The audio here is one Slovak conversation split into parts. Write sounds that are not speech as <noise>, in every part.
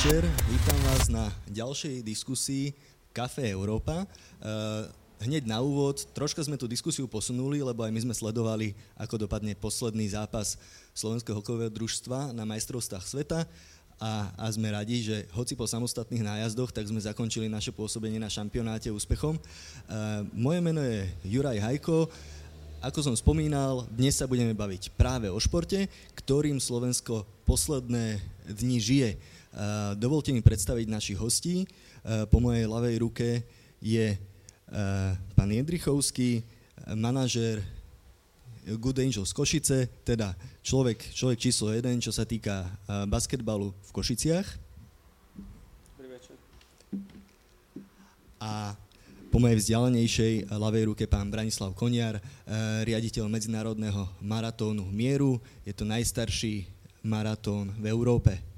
večer, vítam vás na ďalšej diskusii Café Európa. Uh, hneď na úvod, troška sme tú diskusiu posunuli, lebo aj my sme sledovali, ako dopadne posledný zápas Slovenského hokejového družstva na majstrovstvách sveta a, a sme radi, že hoci po samostatných nájazdoch, tak sme zakončili naše pôsobenie na šampionáte úspechom. Uh, moje meno je Juraj Hajko, ako som spomínal, dnes sa budeme baviť práve o športe, ktorým Slovensko posledné dni žije. Dovolte mi predstaviť našich hostí. Po mojej ľavej ruke je pán Jendrichovský, manažér Good Angels Košice, teda človek, človek číslo jeden, čo sa týka basketbalu v Košiciach. A po mojej vzdialenejšej ľavej ruke pán Branislav Koniar, eh, riaditeľ Medzinárodného maratónu Mieru. Je to najstarší maratón v Európe.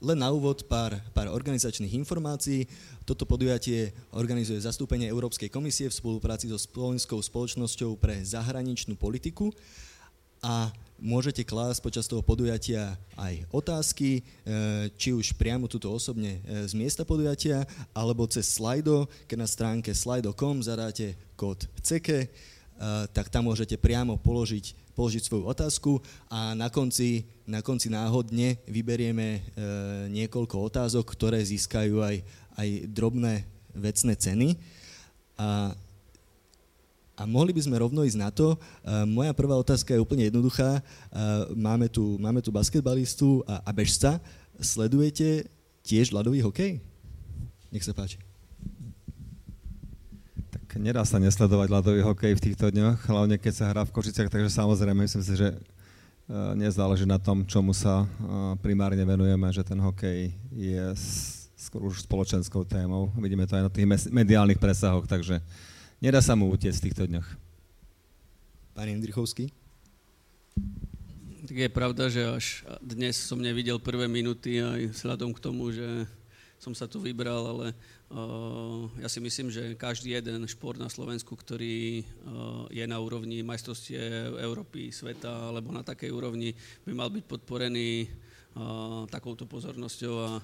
Len na úvod pár, pár organizačných informácií. Toto podujatie organizuje zastúpenie Európskej komisie v spolupráci so Slovenskou spoločnosťou pre zahraničnú politiku a môžete klásť počas toho podujatia aj otázky, e, či už priamo túto osobne e, z miesta podujatia, alebo cez Slido, keď na stránke slido.com zadáte kód CEKE, tak tam môžete priamo položiť, položiť svoju otázku a na konci, na konci náhodne vyberieme e, niekoľko otázok, ktoré získajú aj, aj drobné vecné ceny. A a mohli by sme rovno ísť na to. Uh, moja prvá otázka je úplne jednoduchá. Uh, máme, tu, máme tu basketbalistu a, a bežca. Sledujete tiež ľadový hokej? Nech sa páči. Tak nedá sa nesledovať ľadový hokej v týchto dňoch, hlavne keď sa hrá v Košiciach, takže samozrejme myslím si, že uh, nezáleží na tom, čomu sa primárne venujeme, že ten hokej je skôr už spoločenskou témou. Vidíme to aj na tých mediálnych presahoch, takže Nedá sa mu utiecť v týchto dňoch. Pán Jindrichovský? Tak je pravda, že až dnes som nevidel prvé minúty aj vzhľadom k tomu, že som sa tu vybral, ale ja si myslím, že každý jeden šport na Slovensku, ktorý uh, je na úrovni majstrovstie Európy, sveta alebo na takej úrovni, by mal byť podporený uh, takouto pozornosťou a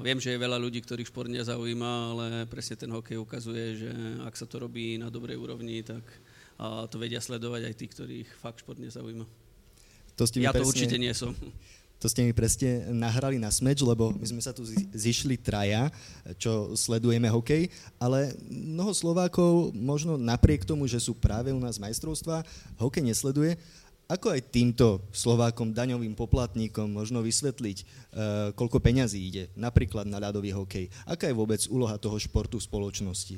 viem, že je veľa ľudí, ktorých šport nezaujíma, ale presne ten hokej ukazuje, že ak sa to robí na dobrej úrovni, tak to vedia sledovať aj tí, ktorých fakt šport nezaujíma. To ja presne, to určite nie som. <laughs> To ste mi presne nahrali na smeč, lebo my sme sa tu zišli traja, čo sledujeme hokej, ale mnoho Slovákov, možno napriek tomu, že sú práve u nás majstrovstva, hokej nesleduje ako aj týmto Slovákom, daňovým poplatníkom možno vysvetliť, uh, koľko peňazí ide napríklad na ľadový hokej? Aká je vôbec úloha toho športu v spoločnosti?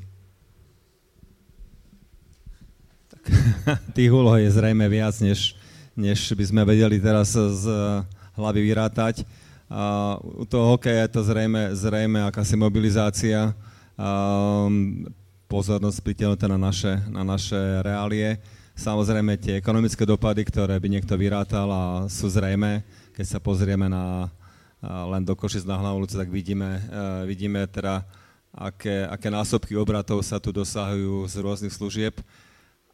Tak, <laughs> tých úloh je zrejme viac, než, než by sme vedeli teraz z hlavy vyrátať. A u toho hokeja je to zrejme, zrejme akási mobilizácia, um, pozornosť pritiahnutá na naše, na naše reálie Samozrejme tie ekonomické dopady, ktoré by niekto vyrátal a sú zrejme, keď sa pozrieme na, len do Košic na hlavnú ulicu, tak vidíme, e, vidíme teda, aké, aké násobky obratov sa tu dosahujú z rôznych služieb.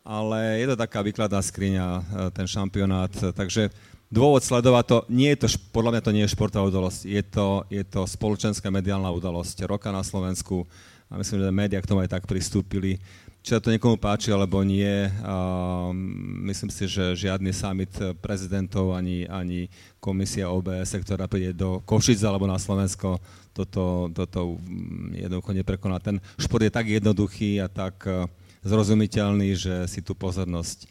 Ale je to taká výkladná skriňa, e, ten šampionát. Takže dôvod sledovať to, nie je to, podľa mňa to nie je športová udalosť, je to, je to spoločenská mediálna udalosť. Roka na Slovensku a myslím, že médiá k tomu aj tak pristúpili či sa to niekomu páči alebo nie. Uh, myslím si, že žiadny summit prezidentov ani, ani komisia OBS, ktorá príde do Košic alebo na Slovensko, toto, toto jednoducho neprekoná. Ten šport je tak jednoduchý a tak uh, zrozumiteľný, že si tú pozornosť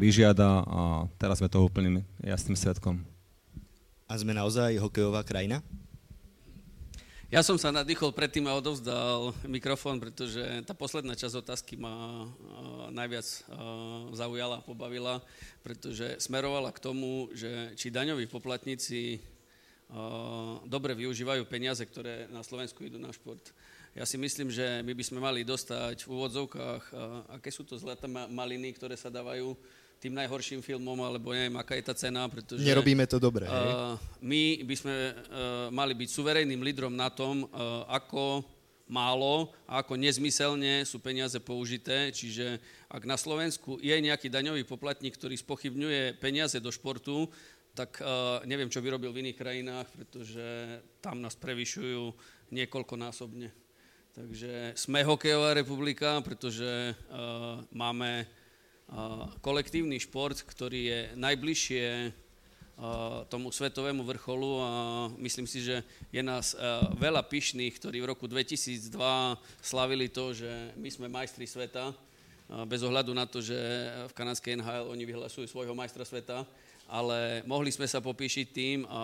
vyžiada a teraz sme toho úplným jasným svetkom. A sme naozaj hokejová krajina? Ja som sa nadýchol predtým a odovzdal mikrofón, pretože tá posledná časť otázky ma najviac zaujala a pobavila, pretože smerovala k tomu, že či daňoví poplatníci dobre využívajú peniaze, ktoré na Slovensku idú na šport. Ja si myslím, že my by sme mali dostať v úvodzovkách, aké sú to zlaté maliny, ktoré sa dávajú tým najhorším filmom, alebo neviem, aká je tá cena, pretože... Nerobíme to dobre, uh, My by sme uh, mali byť suverejným lídrom na tom, uh, ako málo a ako nezmyselne sú peniaze použité, čiže ak na Slovensku je nejaký daňový poplatník, ktorý spochybňuje peniaze do športu, tak uh, neviem, čo by robil v iných krajinách, pretože tam nás prevyšujú niekoľkonásobne. Takže sme hokejová republika, pretože uh, máme uh, kolektívny šport, ktorý je najbližšie tomu svetovému vrcholu a myslím si, že je nás veľa pyšných, ktorí v roku 2002 slavili to, že my sme majstri sveta, bez ohľadu na to, že v kanadskej NHL oni vyhlasujú svojho majstra sveta, ale mohli sme sa popíšiť tým a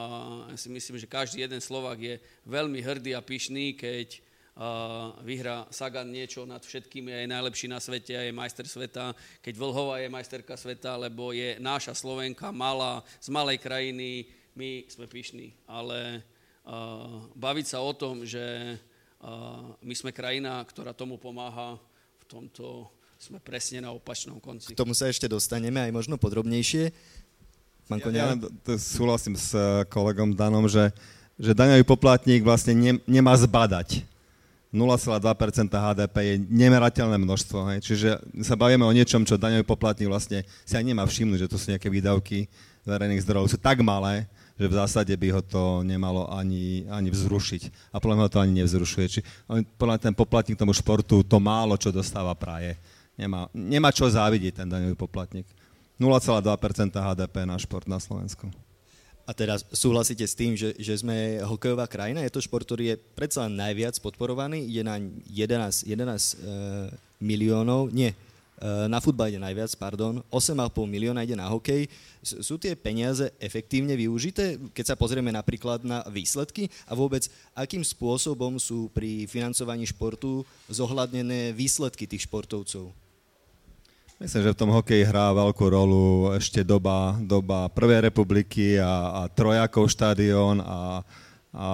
ja si myslím, že každý jeden Slovak je veľmi hrdý a pyšný, keď vyhrá Sagan niečo nad všetkými a je najlepší na svete a je majster sveta, keď Vlhova je majsterka sveta, lebo je náša Slovenka malá, z malej krajiny, my sme pyšní. Ale uh, baviť sa o tom, že uh, my sme krajina, ktorá tomu pomáha, v tomto sme presne na opačnom konci. K tomu sa ešte dostaneme aj možno podrobnejšie. Pán ja, ja súhlasím s kolegom Danom, že, že daňový poplatník vlastne ne, nemá zbadať 0,2% HDP je nemerateľné množstvo. Hej. Čiže sa bavíme o niečom, čo daňový poplatník vlastne si ani nemá všimnúť, že to sú nejaké výdavky verejných zdrojov. Sú tak malé, že v zásade by ho to nemalo ani, ani vzrušiť. A podľa mňa to ani nevzrušuje. Či, podľa ten poplatník tomu športu to málo, čo dostáva praje. Nemá, nemá čo závidieť ten daňový poplatník. 0,2% HDP na šport na Slovensku. A teraz súhlasíte s tým, že, že sme hokejová krajina? Je to šport, ktorý je predsa najviac podporovaný, ide na 11, 11 uh, miliónov, nie, uh, na futbal ide najviac, pardon, 8,5 milióna ide na hokej. Sú tie peniaze efektívne využité, keď sa pozrieme napríklad na výsledky a vôbec akým spôsobom sú pri financovaní športu zohľadnené výsledky tých športovcov? Myslím, že v tom hokeji hrá veľkú rolu ešte doba, doba Prvej republiky a, a Trojakov štadión a, a,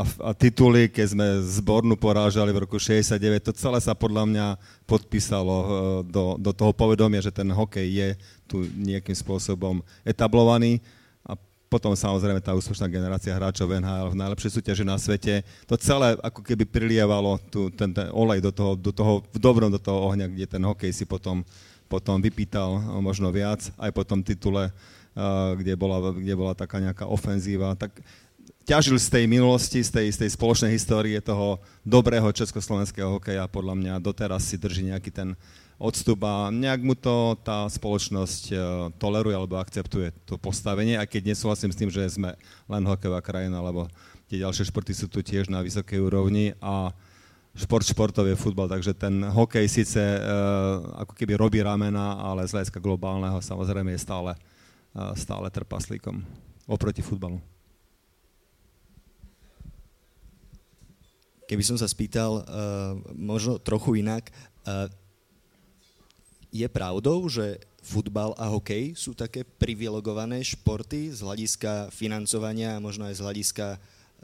a, a tituly, keď sme zbornú porážali v roku 69, to celé sa podľa mňa podpísalo e, do, do toho povedomia, že ten hokej je tu nejakým spôsobom etablovaný. A potom samozrejme tá úspešná generácia hráčov NHL v najlepšej súťaži na svete, to celé ako keby prilievalo tu, ten, ten olej do toho, do toho, v dobrom do toho ohňa, kde ten hokej si potom potom vypýtal možno viac, aj po tom titule, kde bola, kde bola taká nejaká ofenzíva. Tak ťažil z tej minulosti, z tej, z tej spoločnej histórie toho dobrého československého hokeja, podľa mňa doteraz si drží nejaký ten odstup a nejak mu to tá spoločnosť e, toleruje alebo akceptuje to postavenie, aj keď nesúhlasím s tým, že sme len hokejová krajina, lebo tie ďalšie športy sú tu tiež na vysokej úrovni a šport športov je futbal, takže ten hokej síce uh, ako keby robí ramena, ale z hľadiska globálneho samozrejme je stále, uh, stále trpaslíkom oproti futbalu. Keby som sa spýtal uh, možno trochu inak, uh, je pravdou, že futbal a hokej sú také privilegované športy z hľadiska financovania a možno aj z hľadiska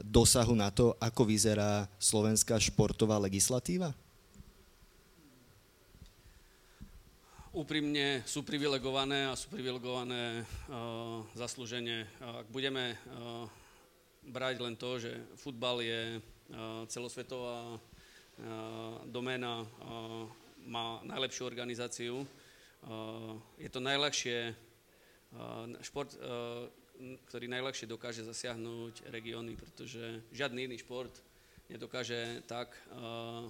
dosahu na to, ako vyzerá slovenská športová legislatíva? Úprimne sú privilegované a sú privilegované uh, zaslúžene. Ak budeme uh, brať len to, že futbal je uh, celosvetová uh, doména, uh, má najlepšiu organizáciu, uh, je to najľahšie uh, šport, uh, ktorý najľahšie dokáže zasiahnuť regióny, pretože žiadny iný šport nedokáže tak uh,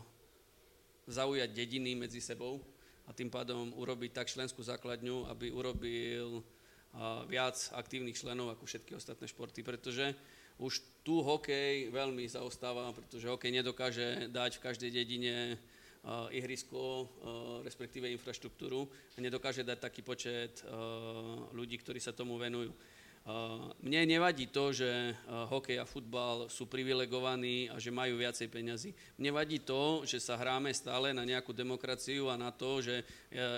zaujať dediny medzi sebou a tým pádom urobiť tak členskú základňu, aby urobil uh, viac aktívnych členov ako všetky ostatné športy, pretože už tu hokej veľmi zaostáva, pretože hokej nedokáže dať v každej dedine uh, ihrisko, uh, respektíve infraštruktúru a nedokáže dať taký počet ľudí, ktorí sa tomu venujú. Mne nevadí to, že hokej a futbal sú privilegovaní a že majú viacej peňazí. Mne vadí to, že sa hráme stále na nejakú demokraciu a na to, že e,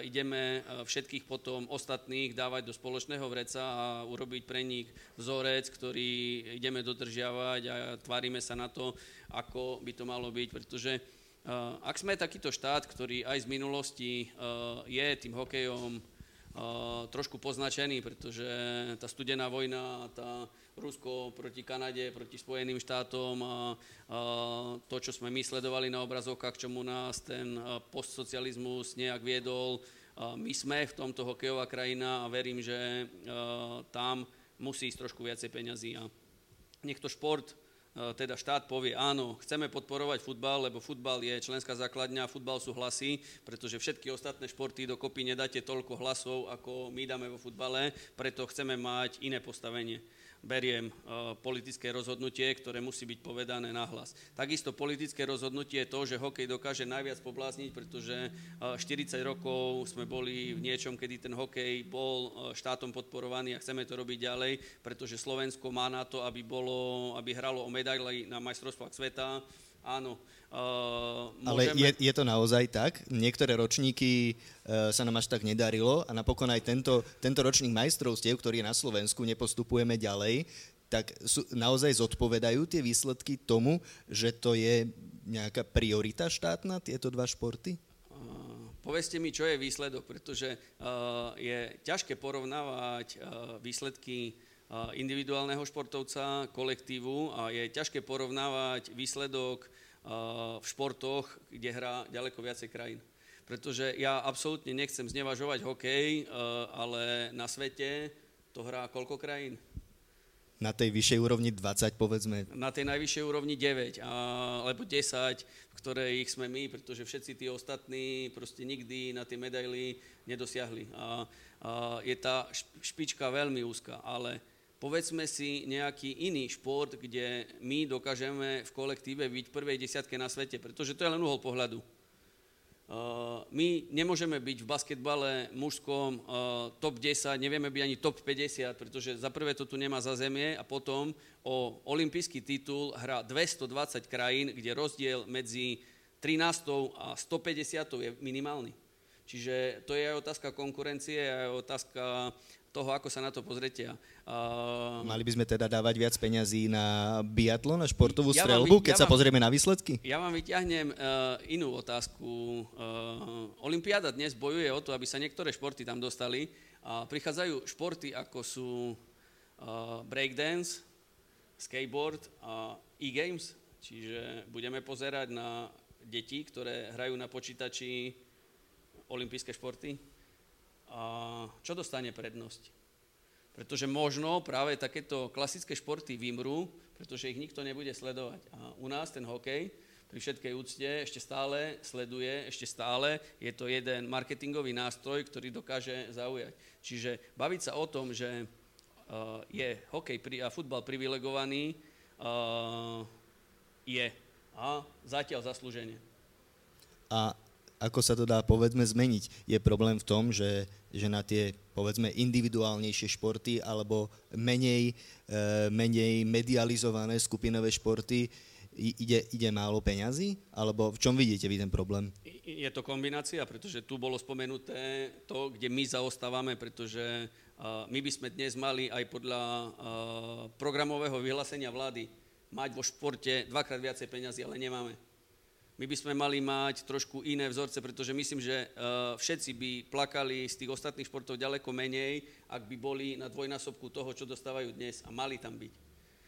ideme e, všetkých potom ostatných dávať do spoločného vreca a urobiť pre nich vzorec, ktorý ideme dodržiavať a tvárime sa na to, ako by to malo byť, pretože e, ak sme takýto štát, ktorý aj z minulosti je tým hokejom trošku poznačený, pretože tá studená vojna, tá Rusko proti Kanade, proti Spojeným štátom a, a to, čo sme my sledovali na obrazovkách, čomu nás ten postsocializmus nejak viedol. A my sme v tomto hokejová krajina a verím, že tam musí ísť trošku viacej peňazí a niekto šport E, teda štát povie, áno, chceme podporovať futbal, lebo futbal je členská základňa, futbal sú hlasy, pretože všetky ostatné športy dokopy nedáte toľko hlasov, ako my dáme vo futbale, preto chceme mať iné postavenie beriem e, politické rozhodnutie, ktoré musí byť povedané nahlas. Takisto politické rozhodnutie je to, že hokej dokáže najviac poblázniť, pretože 40 e, rokov sme boli v niečom, kedy ten hokej bol e, štátom podporovaný a chceme to robiť ďalej, pretože Slovensko má na to, aby, bolo, aby hralo o medaily na majstrovstvách sveta, Áno. Uh, môžeme... Ale je, je to naozaj tak? Niektoré ročníky uh, sa nám až tak nedarilo a napokon aj tento, tento ročník majstrovstiev, ktorý je na Slovensku, nepostupujeme ďalej, tak sú, naozaj zodpovedajú tie výsledky tomu, že to je nejaká priorita štátna, tieto dva športy? Uh, povedzte mi, čo je výsledok, pretože uh, je ťažké porovnávať uh, výsledky individuálneho športovca, kolektívu a je ťažké porovnávať výsledok v športoch, kde hrá ďaleko viacej krajín. Pretože ja absolútne nechcem znevažovať hokej, ale na svete to hrá koľko krajín? Na tej vyššej úrovni 20, povedzme. Na tej najvyššej úrovni 9, alebo 10, v ktorej sme my, pretože všetci tí ostatní proste nikdy na tie medaily nedosiahli. A, a je tá špička veľmi úzka, ale povedzme si nejaký iný šport, kde my dokážeme v kolektíve byť v prvej desiatke na svete, pretože to je len uhol pohľadu. Uh, my nemôžeme byť v basketbale mužskom uh, top 10, nevieme byť ani top 50, pretože za prvé to tu nemá za zemie a potom o olimpijský titul hrá 220 krajín, kde rozdiel medzi 13. a 150. je minimálny. Čiže to je aj otázka konkurencie, aj otázka toho, ako sa na to pozrite. Uh, Mali by sme teda dávať viac peňazí na biatlon, na športovú ja strelbu, keď ja sa vám, pozrieme na výsledky? Ja vám vyťahnem uh, inú otázku. Uh, Olympiáda dnes bojuje o to, aby sa niektoré športy tam dostali. A prichádzajú športy, ako sú uh, breakdance, skateboard a e-games. Čiže budeme pozerať na deti, ktoré hrajú na počítači olympijské športy čo dostane prednosť? Pretože možno práve takéto klasické športy vymrú, pretože ich nikto nebude sledovať. A u nás ten hokej pri všetkej úcte ešte stále sleduje, ešte stále je to jeden marketingový nástroj, ktorý dokáže zaujať. Čiže baviť sa o tom, že uh, je hokej a futbal privilegovaný, uh, je. A zatiaľ zaslúženie. A ako sa to dá povedzme zmeniť? Je problém v tom, že, že na tie povedzme individuálnejšie športy alebo menej, e, menej medializované skupinové športy ide, ide málo peňazí? Alebo v čom vidíte vy ten problém? Je to kombinácia, pretože tu bolo spomenuté to, kde my zaostávame, pretože my by sme dnes mali aj podľa programového vyhlásenia vlády mať vo športe dvakrát viacej peňazí, ale nemáme my by sme mali mať trošku iné vzorce, pretože myslím, že uh, všetci by plakali z tých ostatných športov ďaleko menej, ak by boli na dvojnásobku toho, čo dostávajú dnes a mali tam byť.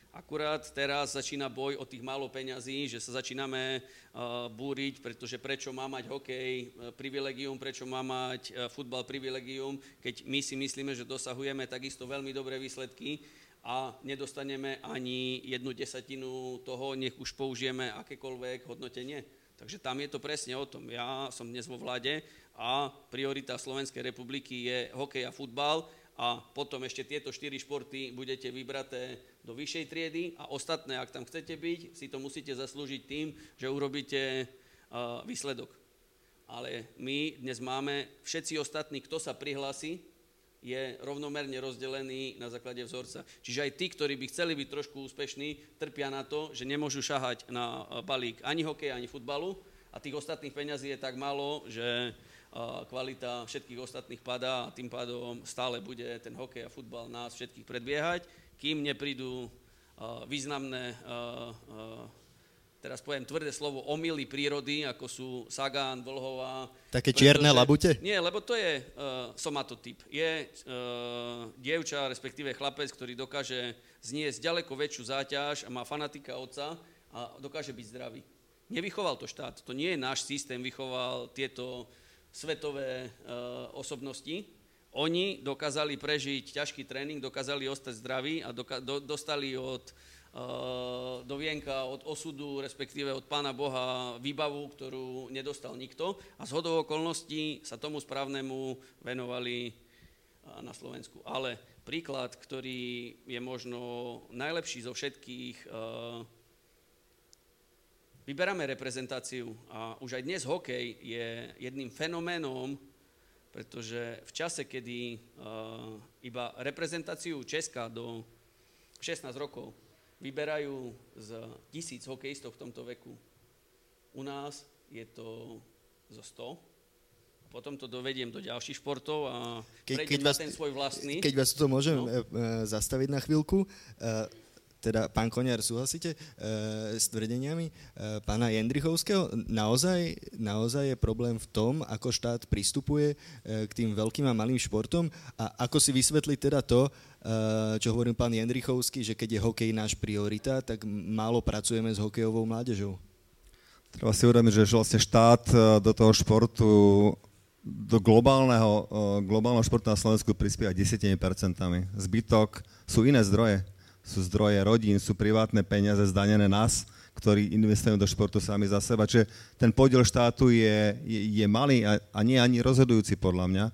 Akurát teraz začína boj o tých málo peňazí, že sa začíname uh, búriť, pretože prečo má mať hokej uh, privilegium, prečo má mať uh, futbal privilegium, keď my si myslíme, že dosahujeme takisto veľmi dobré výsledky a nedostaneme ani jednu desatinu toho, nech už použijeme akékoľvek hodnotenie. Takže tam je to presne o tom. Ja som dnes vo vláde a priorita Slovenskej republiky je hokej a futbal a potom ešte tieto štyri športy budete vybraté do vyššej triedy a ostatné, ak tam chcete byť, si to musíte zaslúžiť tým, že urobíte uh, výsledok. Ale my dnes máme všetci ostatní, kto sa prihlási, je rovnomerne rozdelený na základe vzorca. Čiže aj tí, ktorí by chceli byť trošku úspešní, trpia na to, že nemôžu šahať na eh, balík ani hokej, ani futbalu a tých ostatných peňazí je tak málo, že eh, kvalita všetkých ostatných padá a tým pádom stále bude ten hokej a futbal nás všetkých predbiehať, kým neprídu eh, významné teraz poviem tvrdé slovo, omily prírody, ako sú Sagán, Vlhová. Také čierne pretože, labute? Nie, lebo to je uh, somatotyp. Je uh, dievča, respektíve chlapec, ktorý dokáže zniesť ďaleko väčšiu záťaž a má fanatika otca a dokáže byť zdravý. Nevychoval to štát, to nie je náš systém, vychoval tieto svetové uh, osobnosti, oni dokázali prežiť ťažký tréning, dokázali ostať zdraví a doka- do- dostali od uh, do vienka od osudu, respektíve od Pána Boha výbavu, ktorú nedostal nikto a z hodou okolností sa tomu správnemu venovali uh, na Slovensku. Ale príklad, ktorý je možno najlepší zo všetkých, uh, vyberáme reprezentáciu a už aj dnes hokej je jedným fenoménom, pretože v čase, kedy iba reprezentáciu Česka do 16 rokov vyberajú z tisíc hokejistov v tomto veku, u nás je to zo 100, potom to dovediem do ďalších športov a Ke, keď vás, na ten svoj vlastný. Keď vás to môžem no. E, e, zastaviť na chvíľku, teda pán Koniar, súhlasíte e, s tvrdeniami e, pána Jendrichovského? Naozaj, naozaj je problém v tom, ako štát pristupuje e, k tým veľkým a malým športom a ako si vysvetliť teda to, e, čo hovoril pán Jendrichovský, že keď je hokej náš priorita, tak málo pracujeme s hokejovou mládežou. Treba si uvedomiť, že vlastne štát e, do toho športu do globálneho, e, globálneho športu na Slovensku prispieva 10%. Zbytok sú iné zdroje sú zdroje rodín, sú privátne peniaze zdanené nás, ktorí investujú do športu sami za seba. Čiže ten podiel štátu je, je, je malý a, a nie ani rozhodujúci podľa mňa.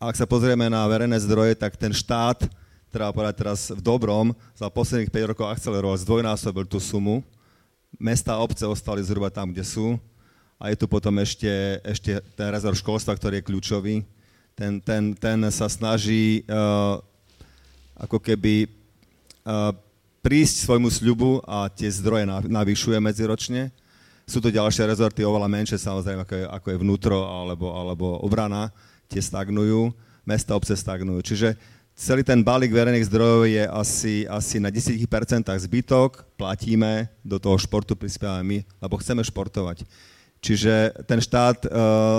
A ak sa pozrieme na verejné zdroje, tak ten štát, treba povedať teraz v dobrom, za posledných 5 rokov akceleroval, zdvojnásobil tú sumu. Mesta a obce ostali zhruba tam, kde sú. A je tu potom ešte, ešte ten rezort školstva, ktorý je kľúčový. Ten, ten, ten sa snaží uh, ako keby prísť svojmu sľubu a tie zdroje navyšuje medziročne. Sú to ďalšie rezorty oveľa menšie, samozrejme, ako je, ako je vnútro alebo, alebo obrana, tie stagnujú, mesta, obce stagnujú. Čiže celý ten balík verejných zdrojov je asi, asi na 10% zbytok, platíme, do toho športu prispievame my, lebo chceme športovať. Čiže ten štát uh,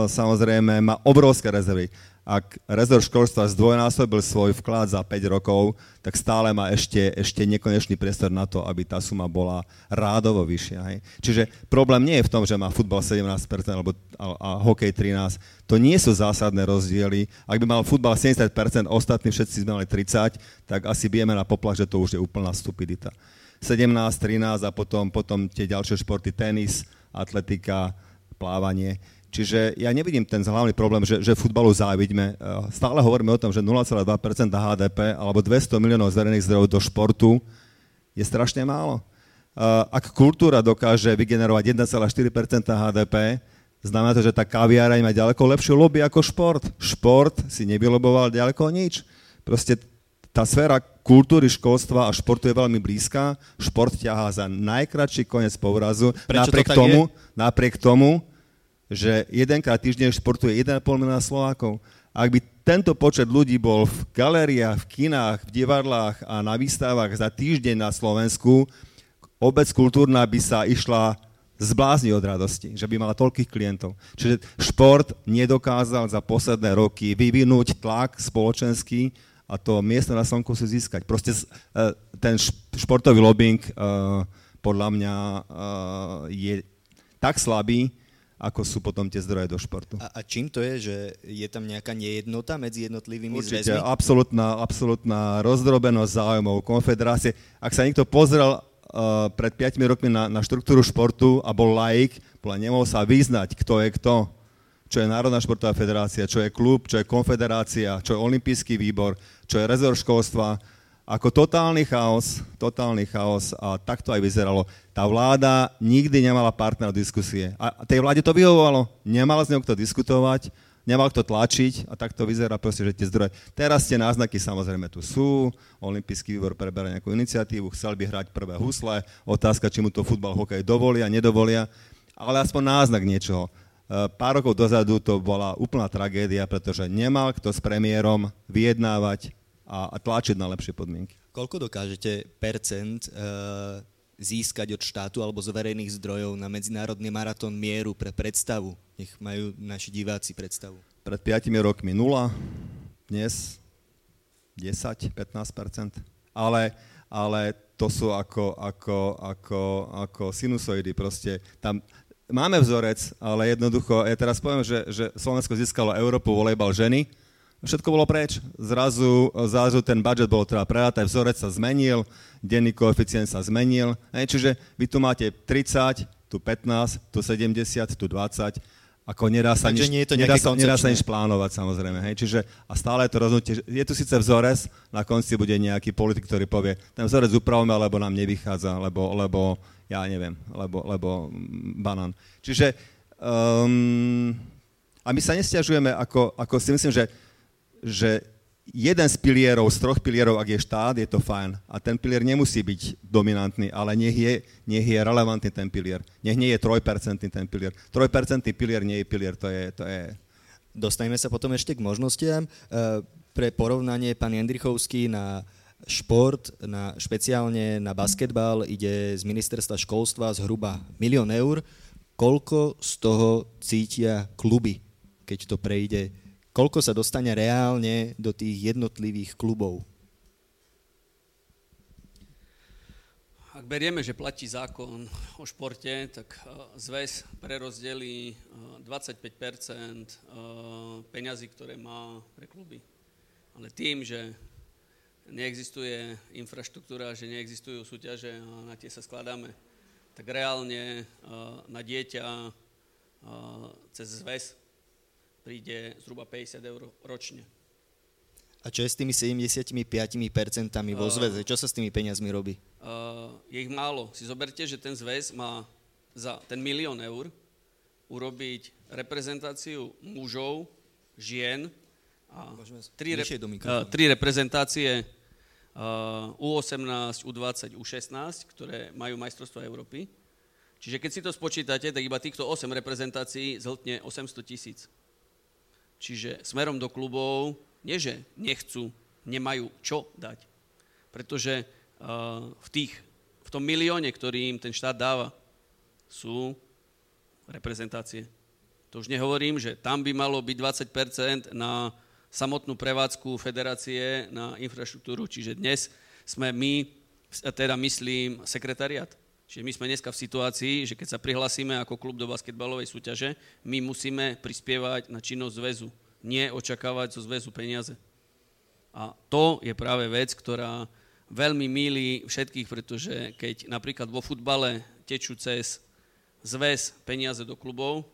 samozrejme má obrovské rezervy ak rezort školstva zdvojnásobil svoj vklad za 5 rokov, tak stále má ešte, ešte nekonečný priestor na to, aby tá suma bola rádovo vyššia. Hej. Čiže problém nie je v tom, že má futbal 17% alebo, a, a hokej 13%. To nie sú zásadné rozdiely. Ak by mal futbal 70%, ostatní všetci sme mali 30%, tak asi vieme na poplach, že to už je úplná stupidita. 17, 13 a potom, potom tie ďalšie športy, tenis, atletika, plávanie Čiže ja nevidím ten hlavný problém, že, že futbalu závidíme. Eh, stále hovoríme o tom, že 0,2% HDP alebo 200 miliónov z verejných zdrojov do športu je strašne málo. Eh, ak kultúra dokáže vygenerovať 1,4% HDP, znamená to, že tá kaviareň má ďaleko lepšiu lobby ako šport. Šport si nevyloboval ďaleko nič. Proste tá sféra kultúry, školstva a športu je veľmi blízka. Šport ťahá za najkračší koniec povrazu. Prečo napriek to tomu, je? napriek tomu, že jedenkrát týždeň športuje 1,5 milióna Slovákov. Ak by tento počet ľudí bol v galériách, v kinách, v divadlách a na výstavách za týždeň na Slovensku, obec kultúrna by sa išla zblázni od radosti, že by mala toľkých klientov. Čiže šport nedokázal za posledné roky vyvinúť tlak spoločenský a to miesto na slnku si získať. Proste e, ten športový lobbying e, podľa mňa e, je tak slabý, ako sú potom tie zdroje do športu. A, a čím to je, že je tam nejaká nejednota medzi jednotlivými Určite, zväzmi? absolútna, absolútna rozdrobenosť záujmov, konfederácie. Ak sa niekto pozrel uh, pred 5 rokmi na, na štruktúru športu a bol laik, bola nemohol sa vyznať, kto je kto, čo je Národná športová federácia, čo je klub, čo je konfederácia, čo je olimpijský výbor, čo je rezort školstva, ako totálny chaos, totálny chaos a tak to aj vyzeralo. Tá vláda nikdy nemala partner diskusie. A tej vláde to vyhovovalo. Nemal s ňou kto diskutovať, nemal kto tlačiť a tak to vyzerá proste, že tie zdroje. Teraz tie náznaky samozrejme tu sú, Olympijský výbor preberá nejakú iniciatívu, chcel by hrať prvé husle, otázka, či mu to futbal, hokej dovolia, nedovolia, ale aspoň náznak niečoho. E, pár rokov dozadu to bola úplná tragédia, pretože nemal kto s premiérom vyjednávať a, a tlačiť na lepšie podmienky. Koľko dokážete percent e, získať od štátu alebo z verejných zdrojov na medzinárodný maratón mieru pre predstavu? Nech majú naši diváci predstavu. Pred 5 rokmi 0, dnes 10-15 ale, ale to sú ako, ako, ako, ako sinusoidy. Proste tam máme vzorec, ale jednoducho, ja teraz poviem, že, že Slovensko získalo Európu volejbal ženy, Všetko bolo preč. Zrazu, zrazu ten budget bol treba prerátať, vzorec sa zmenil, denný koeficient sa zmenil. Hej, čiže vy tu máte 30, tu 15, tu 70, tu 20 ako nedá sa, nič, nie je to nedá, sa, nedá sa nič plánovať samozrejme. Hej? Čiže, a stále to rozhodnutie, je tu síce vzorec, na konci bude nejaký politik, ktorý povie, ten vzorec upravme, lebo nám nevychádza, lebo, lebo ja neviem, lebo, lebo banán. Čiže um, a my sa nestiažujeme, ako, ako si myslím, že, že jeden z pilierov, z troch pilierov, ak je štát, je to fajn. A ten pilier nemusí byť dominantný, ale nech je, nech je relevantný ten pilier. Nech nie je trojpercentný ten pilier. Trojpercentný pilier nie je pilier, to je... To je... Dostaneme sa potom ešte k možnostiam. E, pre porovnanie, pán Jendrichovský na šport, na, špeciálne na basketbal, ide z ministerstva školstva zhruba milión eur. Koľko z toho cítia kluby, keď to prejde koľko sa dostane reálne do tých jednotlivých klubov? Ak berieme, že platí zákon o športe, tak e, zväz prerozdelí 25 e, e, peňazí, ktoré má pre kluby. Ale tým, že neexistuje infraštruktúra, že neexistujú súťaže a na tie sa skladáme, tak reálne na dieťa cez zväz príde zhruba 50 eur ročne. A čo je s tými 75% vo zväze? Čo sa s tými peniazmi robí? Uh, je ich málo. Si zoberte, že ten zväz má za ten milión eur urobiť reprezentáciu mužov, žien a tri, rep- uh, tri reprezentácie uh, U18, U20, U16, ktoré majú majstrovstvo Európy. Čiže keď si to spočítate, tak iba týchto 8 reprezentácií zhltne 800 tisíc. Čiže smerom do klubov, nie že nechcú, nemajú čo dať. Pretože uh, v, tých, v tom milióne, ktorý im ten štát dáva, sú reprezentácie. To už nehovorím, že tam by malo byť 20% na samotnú prevádzku federácie, na infraštruktúru. Čiže dnes sme my, teda myslím, sekretariat. Čiže my sme dneska v situácii, že keď sa prihlasíme ako klub do basketbalovej súťaže, my musíme prispievať na činnosť zväzu, nie očakávať zo zväzu peniaze. A to je práve vec, ktorá veľmi míli všetkých, pretože keď napríklad vo futbale tečú cez zväz peniaze do klubov,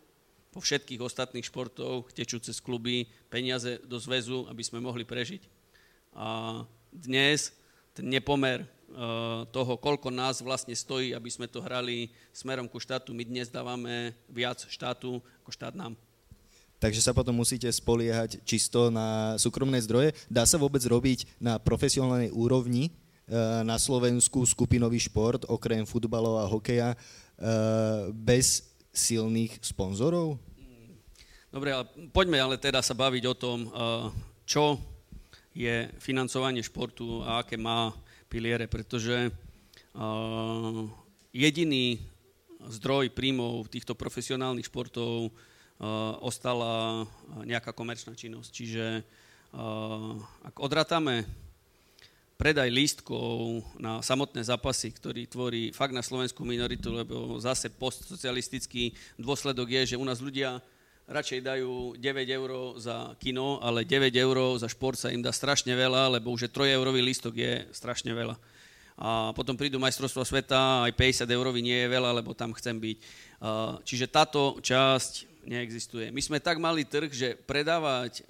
po všetkých ostatných športoch tečú cez kluby peniaze do zväzu, aby sme mohli prežiť. A dnes ten nepomer toho, koľko nás vlastne stojí, aby sme to hrali smerom ku štátu. My dnes dávame viac štátu ako štát nám. Takže sa potom musíte spoliehať čisto na súkromné zdroje. Dá sa vôbec robiť na profesionálnej úrovni eh, na Slovensku skupinový šport, okrem futbalov a hokeja, eh, bez silných sponzorov? Dobre, ale poďme ale teda sa baviť o tom, čo je financovanie športu a aké má piliere, pretože jediný zdroj príjmov týchto profesionálnych športov ostala nejaká komerčná činnosť. Čiže ak odratame predaj lístkov na samotné zápasy, ktorý tvorí fakt na slovenskú minoritu, lebo zase postsocialistický dôsledok je, že u nás ľudia radšej dajú 9 eur za kino, ale 9 eur za šport sa im dá strašne veľa, lebo už 3 eurový lístok je strašne veľa. A potom prídu majstrovstvo sveta, aj 50 eurový nie je veľa, lebo tam chcem byť. Čiže táto časť neexistuje. My sme tak mali trh, že predávať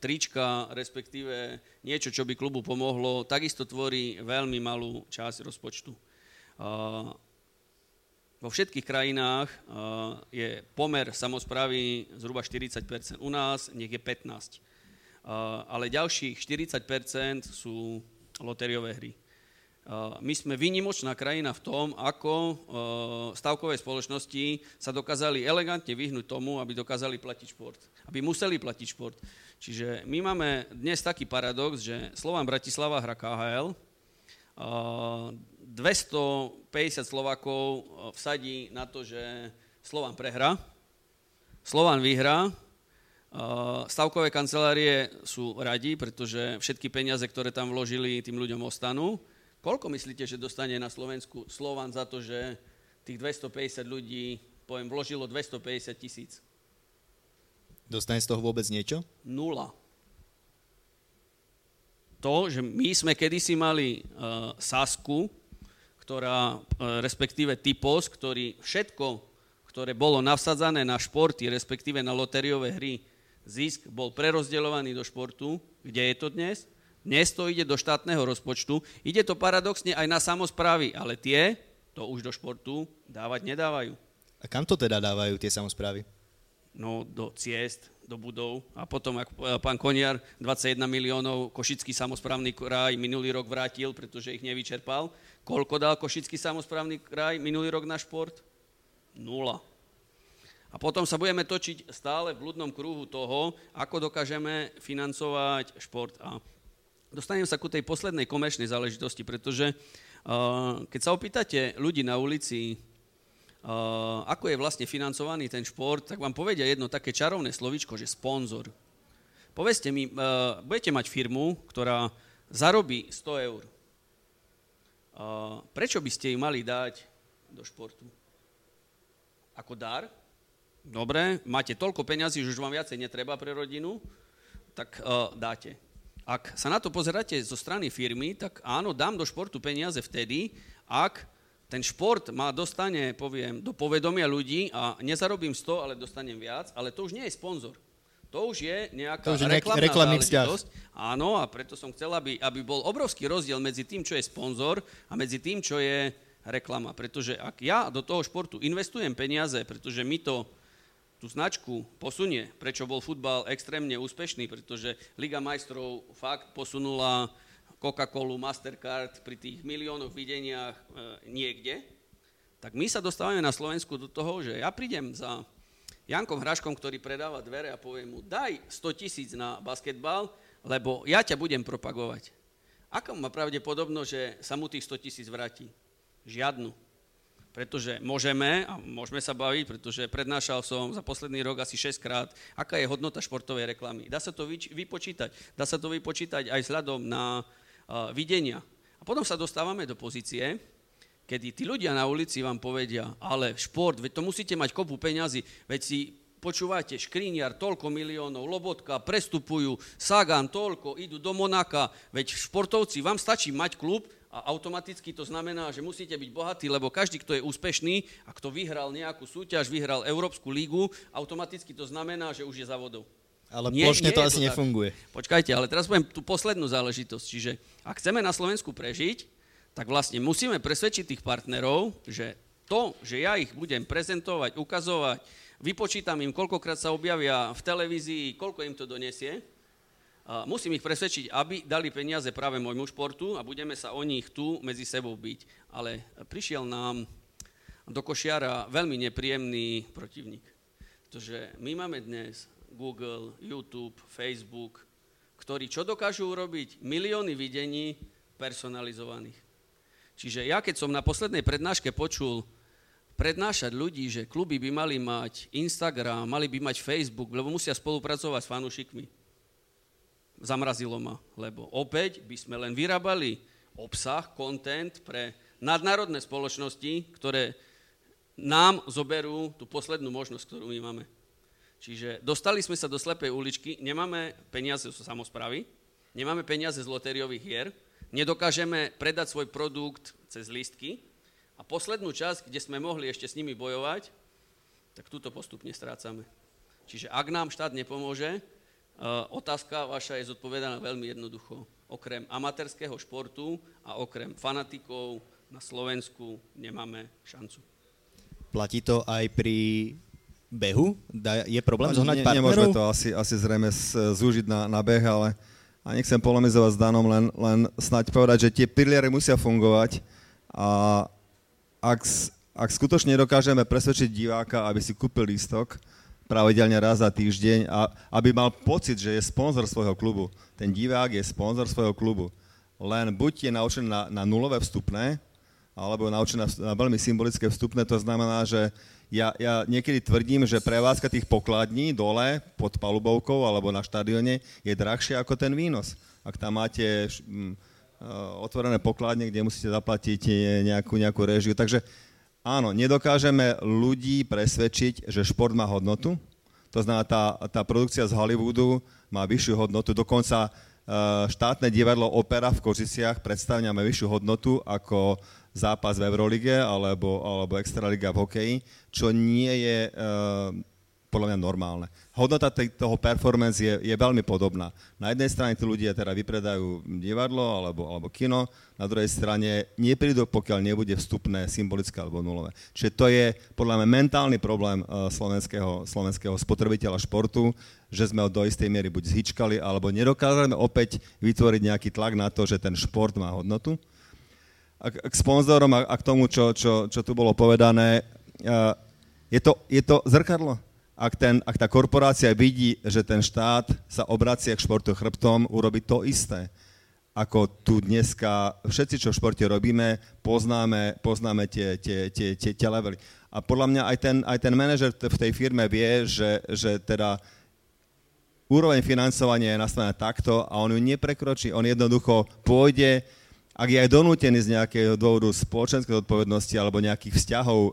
trička, respektíve niečo, čo by klubu pomohlo, takisto tvorí veľmi malú časť rozpočtu. Vo všetkých krajinách uh, je pomer samozprávy zhruba 40%. U nás nech je 15%. Uh, ale ďalších 40% sú lotériové hry. Uh, my sme výnimočná krajina v tom, ako stavkové spoločnosti sa dokázali elegantne vyhnúť tomu, aby dokázali platiť šport. Aby museli platiť šport. Čiže my máme dnes taký paradox, že Slovan Bratislava hra KHL, 250 Slovákov eh, vsadí na to, že Slovan prehra, Slovan vyhrá, eh, stavkové kancelárie sú radi, pretože všetky peniaze, ktoré tam vložili, tým ľuďom ostanú. Koľko myslíte, že dostane na Slovensku Slovan za to, že tých 250 ľudí, poviem, vložilo 250 tisíc? Dostane z toho vôbec niečo? Nula. to, že my sme kedysi mali uh, Sasku, ktorá, uh, respektíve Typos, ktorý všetko, ktoré bolo navsadzané na športy, respektíve na lotériové hry, zisk bol prerozdeľovaný do športu. Kde je to dnes? Dnes to ide do štátneho rozpočtu. Ide to paradoxne aj na samozprávy, ale tie to už do športu dávať nedávajú. A kam to teda dávajú tie samozprávy? No, do ciest, do budov. A potom, ako pán Koniar, 21 miliónov Košický samozprávny kraj minulý rok vrátil, pretože ich nevyčerpal. Koľko dal Košický samozprávny kraj minulý rok na šport? Nula. A potom sa budeme točiť stále v blúdnom kruhu toho, ako dokážeme financovať šport. A dostanem sa ku tej poslednej komerčnej záležitosti, pretože uh, keď sa opýtate ľudí na ulici, ako je vlastne financovaný ten šport, tak vám povedia jedno také čarovné slovičko, že sponzor. Povedzte mi, uh, budete mať firmu, ktorá zarobí 100 eur. Uh, prečo by ste ju mali dať do športu? Ako dar? Dobre, máte toľko peňazí, že už vám viacej netreba pre rodinu, tak dáte. Ak sa na to pozeráte zo strany firmy, tak áno, dám do športu peniaze vtedy, ak ten šport ma dostane, poviem, do povedomia ľudí a nezarobím 100, ale dostanem viac, ale to už nie je sponzor. To už je nejaká to už je reklamná reklamný záležitosť. Áno, a preto som chcel, aby, aby bol obrovský rozdiel medzi tým, čo je sponzor a medzi tým, čo je reklama. Pretože ak ja do toho športu investujem peniaze, pretože mi to tú značku posunie, prečo bol futbal extrémne úspešný, pretože Liga majstrov fakt posunula Coca-Colu, Mastercard pri tých miliónoch videniach e, niekde, tak my sa dostávame na Slovensku do toho, že ja prídem za Jankom Hraškom, ktorý predáva dvere a poviem mu, daj 100 tisíc na basketbal, lebo ja ťa budem propagovať. Aká má pravdepodobno, že sa mu tých 100 tisíc vráti? Žiadnu pretože môžeme, a môžeme sa baviť, pretože prednášal som za posledný rok asi 6 krát, aká je hodnota športovej reklamy. Dá sa to vypočítať. Dá sa to vypočítať aj vzhľadom na videnia. A potom sa dostávame do pozície, kedy tí ľudia na ulici vám povedia, ale šport, veď to musíte mať kopu peňazí, veď si počúvate, Škriniar, toľko miliónov, Lobotka, prestupujú, Sagan, toľko, idú do Monaka, veď športovci, vám stačí mať klub a automaticky to znamená, že musíte byť bohatí, lebo každý, kto je úspešný a kto vyhral nejakú súťaž, vyhral Európsku lígu, automaticky to znamená, že už je závodov. Ale nie, plošne nie to asi to nefunguje. Tak. Počkajte, ale teraz poviem tú poslednú záležitosť. Čiže ak chceme na Slovensku prežiť, tak vlastne musíme presvedčiť tých partnerov, že to, že ja ich budem prezentovať, ukazovať, vypočítam im, koľkokrát sa objavia v televízii, koľko im to donesie, musím ich presvedčiť, aby dali peniaze práve môjmu športu a budeme sa o nich tu medzi sebou byť. Ale prišiel nám do košiara veľmi nepríjemný protivník. Pretože my máme dnes Google, YouTube, Facebook, ktorí čo dokážu urobiť? Milióny videní personalizovaných. Čiže ja, keď som na poslednej prednáške počul prednášať ľudí, že kluby by mali mať Instagram, mali by mať Facebook, lebo musia spolupracovať s fanúšikmi zamrazilo ma, lebo opäť by sme len vyrábali obsah, content pre nadnárodné spoločnosti, ktoré nám zoberú tú poslednú možnosť, ktorú my máme. Čiže dostali sme sa do slepej uličky, nemáme peniaze zo samozpravy, nemáme peniaze z lotériových hier, nedokážeme predať svoj produkt cez listky a poslednú časť, kde sme mohli ešte s nimi bojovať, tak túto postupne strácame. Čiže ak nám štát nepomôže, Eh, otázka vaša je zodpovedaná veľmi jednoducho. Okrem amatérského športu a okrem fanatikov na Slovensku nemáme šancu. Platí to aj pri behu? Je problém no, zohnať partnerov? Nemôžeme to asi, asi zrejme zúžiť na, na beh, ale a nechcem polemizovať s Danom, len, len snáď povedať, že tie piliere musia fungovať a ak, ak skutočne dokážeme presvedčiť diváka, aby si kúpil lístok, pravidelne raz za týždeň, a, aby mal pocit, že je sponzor svojho klubu. Ten divák je sponzor svojho klubu. Len buď je naučený na, na nulové vstupné, alebo naučený na, na veľmi symbolické vstupné, to znamená, že ja, ja niekedy tvrdím, že prevádzka tých pokladní dole pod palubovkou alebo na štadióne je drahšia ako ten výnos. Ak tam máte hm, otvorené pokladne, kde musíte zaplatiť nejakú, nejakú režiu. Takže Áno, nedokážeme ľudí presvedčiť, že šport má hodnotu. To znamená, tá, tá produkcia z Hollywoodu má vyššiu hodnotu. Dokonca štátne divadlo Opera v Kožiciach predstavňa vyššiu hodnotu ako zápas v Eurolige alebo, alebo Extraliga v hokeji, čo nie je podľa mňa normálne. Hodnota toho performance je, je veľmi podobná. Na jednej strane tí ľudia teda vypredajú divadlo alebo, alebo kino, na druhej strane neprídu, pokiaľ nebude vstupné symbolické alebo nulové. Čiže to je podľa mňa mentálny problém uh, slovenského, slovenského spotrebiteľa športu, že sme ho do istej miery buď zhyčkali, alebo nedokázali opäť vytvoriť nejaký tlak na to, že ten šport má hodnotu. K, k sponzorom a, a k tomu, čo, čo, čo tu bolo povedané, uh, je to, je to zrkadlo ak, ten, ak tá korporácia vidí, že ten štát sa obracia k športu chrbtom, urobi to isté. Ako tu dneska všetci, čo v športe robíme, poznáme, poznáme tie, tie, tie, tie, tie levely. A podľa mňa aj ten, aj ten manažer v tej firme vie, že, že teda úroveň financovania je nastavená takto a on ju neprekročí. On jednoducho pôjde ak je aj donútený z nejakého dôvodu spoločenskej odpovednosti alebo nejakých vzťahov e,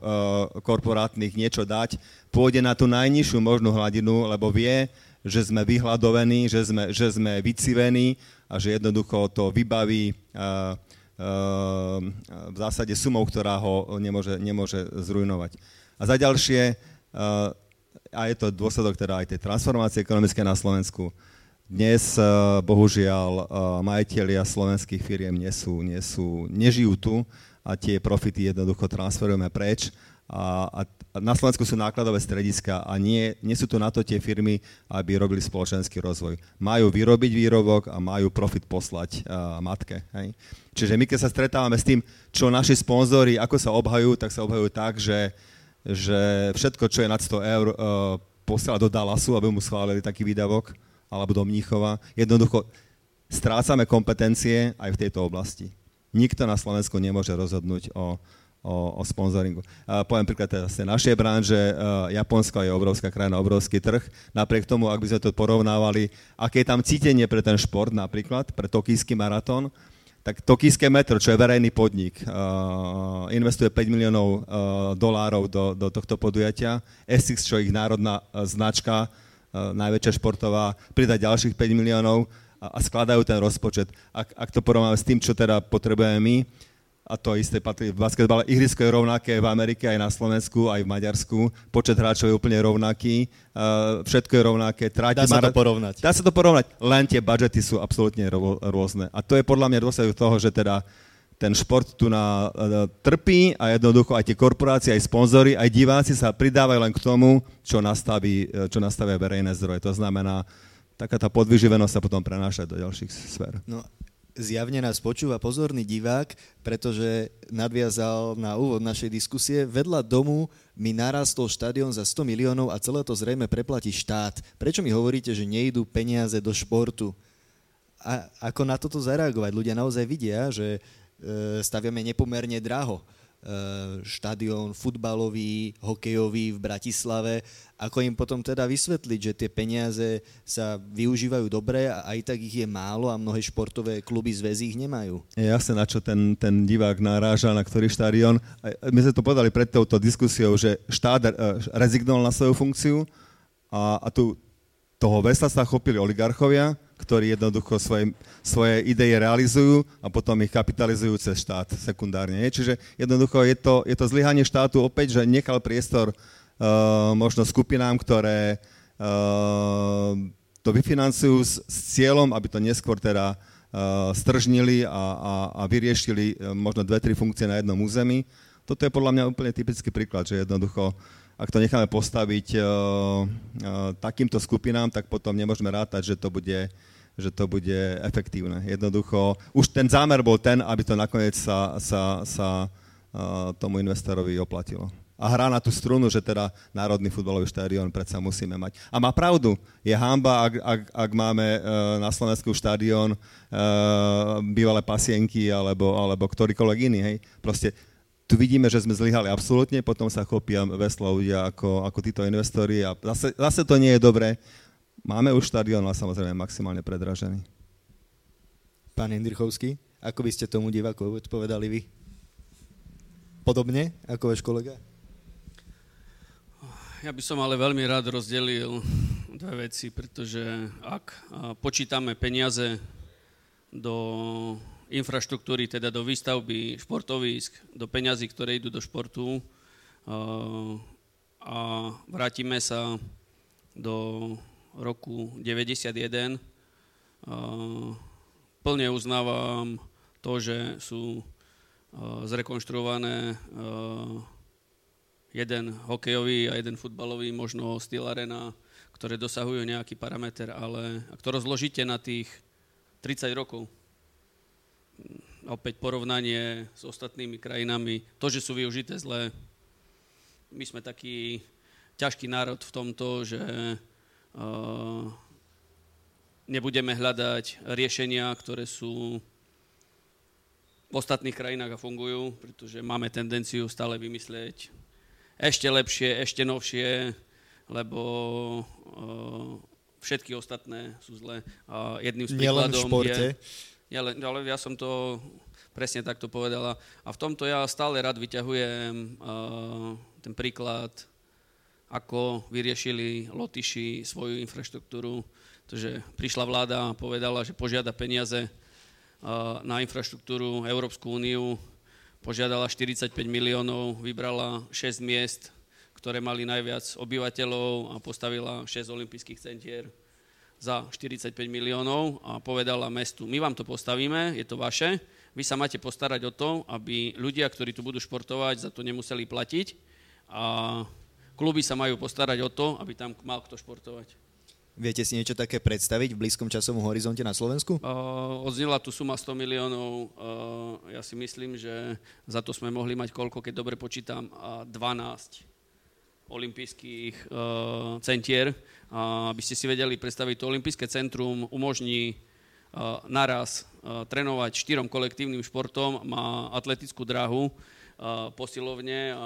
korporátnych niečo dať, pôjde na tú najnižšiu možnú hladinu, lebo vie, že sme vyhľadovení, že sme, že sme vycivení a že jednoducho to vybaví e, e, v zásade sumou, ktorá ho nemôže, nemôže zrujnovať. A za ďalšie, e, a je to dôsledok teda aj tej transformácie ekonomické na Slovensku, dnes eh, bohužiaľ eh, majiteľia slovenských firiem nie sú, nie sú, nežijú tu a tie profity jednoducho transferujeme preč. A, a na Slovensku sú nákladové strediska a nie, nie sú tu na to tie firmy, aby robili spoločenský rozvoj. Majú vyrobiť výrobok a majú profit poslať uh, matke. Hej? Čiže my keď sa stretávame s tým, čo naši sponzori, ako sa obhajujú, tak sa obhajujú tak, že, že všetko, čo je nad 100 eur, uh, posiela do Dallasu, aby mu schválili taký výdavok alebo do Mníchova. Jednoducho strácame kompetencie aj v tejto oblasti. Nikto na Slovensku nemôže rozhodnúť o, o, o sponzoringu. A poviem príklad teda z našej branže, Japonsko je obrovská krajina, obrovský trh. Napriek tomu, ak by sme to porovnávali, aké je tam cítenie pre ten šport napríklad, pre tokijský maratón, tak Tokijské metro, čo je verejný podnik, uh, investuje 5 miliónov uh, dolárov do, do tohto podujatia. Essex, čo je ich národná uh, značka, najväčšia športová, pridať ďalších 5 miliónov a, a skladajú ten rozpočet. Ak, ak to porovnáme s tým, čo teda potrebujeme my, a to isté patrí v basketbale. Ihrisko je rovnaké v Amerike, aj na Slovensku, aj v Maďarsku. Počet hráčov je úplne rovnaký. Uh, všetko je rovnaké. Tráti Dá sa to porovnať. Dá sa to porovnať, len tie budžety sú absolútne rôzne. A to je podľa mňa dôsledok toho, že teda ten šport tu na, uh, trpí a jednoducho aj tie korporácie, aj sponzory, aj diváci sa pridávajú len k tomu, čo, nastaví, uh, čo nastavia verejné zdroje. To znamená, taká tá podvyživenosť sa potom prenáša do ďalších sfér. No, zjavne nás počúva pozorný divák, pretože nadviazal na úvod našej diskusie. Vedľa domu mi narastol štadión za 100 miliónov a celé to zrejme preplatí štát. Prečo mi hovoríte, že nejdú peniaze do športu? A ako na toto zareagovať? Ľudia naozaj vidia, že E, staviame nepomerne draho. E, štadión futbalový, hokejový v Bratislave. Ako im potom teda vysvetliť, že tie peniaze sa využívajú dobre a aj tak ich je málo a mnohé športové kluby zväzy ich nemajú? Je jasné, na čo ten, ten divák naráža, na ktorý štadión. My sme to povedali pred touto diskusiou, že štát e, rezignoval na svoju funkciu a, a tu toho vesla sa chopili oligarchovia, ktorí jednoducho svoje, svoje ideje realizujú a potom ich kapitalizujú cez štát sekundárne. Čiže jednoducho je to, je to zlyhanie štátu opäť, že nechal priestor uh, možno skupinám, ktoré uh, to vyfinancujú s, s cieľom, aby to neskôr teda uh, stržnili a, a, a vyriešili uh, možno dve, tri funkcie na jednom území. Toto je podľa mňa úplne typický príklad, že jednoducho ak to necháme postaviť uh, uh, takýmto skupinám, tak potom nemôžeme rátať, že to bude že to bude efektívne. Jednoducho, už ten zámer bol ten, aby to nakoniec sa, sa, sa uh, tomu investorovi oplatilo. A hrá na tú strunu, že teda Národný futbalový štadión predsa musíme mať. A má pravdu, je hamba, ak, ak, ak máme na Slovensku štadión bývalé pasienky alebo, alebo ktorýkoľvek iný. Hej. Proste tu vidíme, že sme zlyhali absolútne, potom sa chopia veslo ľudia ako, ako títo investori a zase, zase to nie je dobré. Máme už štadión, ale samozrejme maximálne predražený. Pán Jindrichovský, ako by ste tomu divákovi odpovedali vy? Podobne ako váš kolega? Ja by som ale veľmi rád rozdelil dve veci, pretože ak počítame peniaze do infraštruktúry, teda do výstavby športovísk, do peňazí, ktoré idú do športu a vrátime sa do roku 91. Plne uznávam to, že sú zrekonštruované jeden hokejový a jeden futbalový, možno styl arena, ktoré dosahujú nejaký parameter, ale ak to rozložíte na tých 30 rokov, opäť porovnanie s ostatnými krajinami, to, že sú využité zle, my sme taký ťažký národ v tomto, že uh, nebudeme hľadať riešenia, ktoré sú v ostatných krajinách a fungujú, pretože máme tendenciu stále vymyslieť ešte lepšie, ešte novšie, lebo uh, všetky ostatné sú zlé. A jedným z príkladom je... Ja, ale ja som to presne takto povedala. A v tomto ja stále rád vyťahujem uh, ten príklad, ako vyriešili Lotyši svoju infraštruktúru. Takže prišla vláda a povedala, že požiada peniaze uh, na infraštruktúru Európsku úniu požiadala 45 miliónov, vybrala 6 miest, ktoré mali najviac obyvateľov a postavila 6 olympijských centier za 45 miliónov a povedala mestu, my vám to postavíme, je to vaše, vy sa máte postarať o to, aby ľudia, ktorí tu budú športovať, za to nemuseli platiť a kluby sa majú postarať o to, aby tam mal kto športovať. Viete si niečo také predstaviť v blízkom časovom horizonte na Slovensku? Uh, odznela tu suma 100 miliónov. Uh, ja si myslím, že za to sme mohli mať koľko, keď dobre počítam, uh, 12 olympijských uh, centier. Aby ste si vedeli predstaviť, to olympijské centrum umožní uh, naraz uh, trénovať štyrom kolektívnym športom, má atletickú dráhu, uh, posilovne,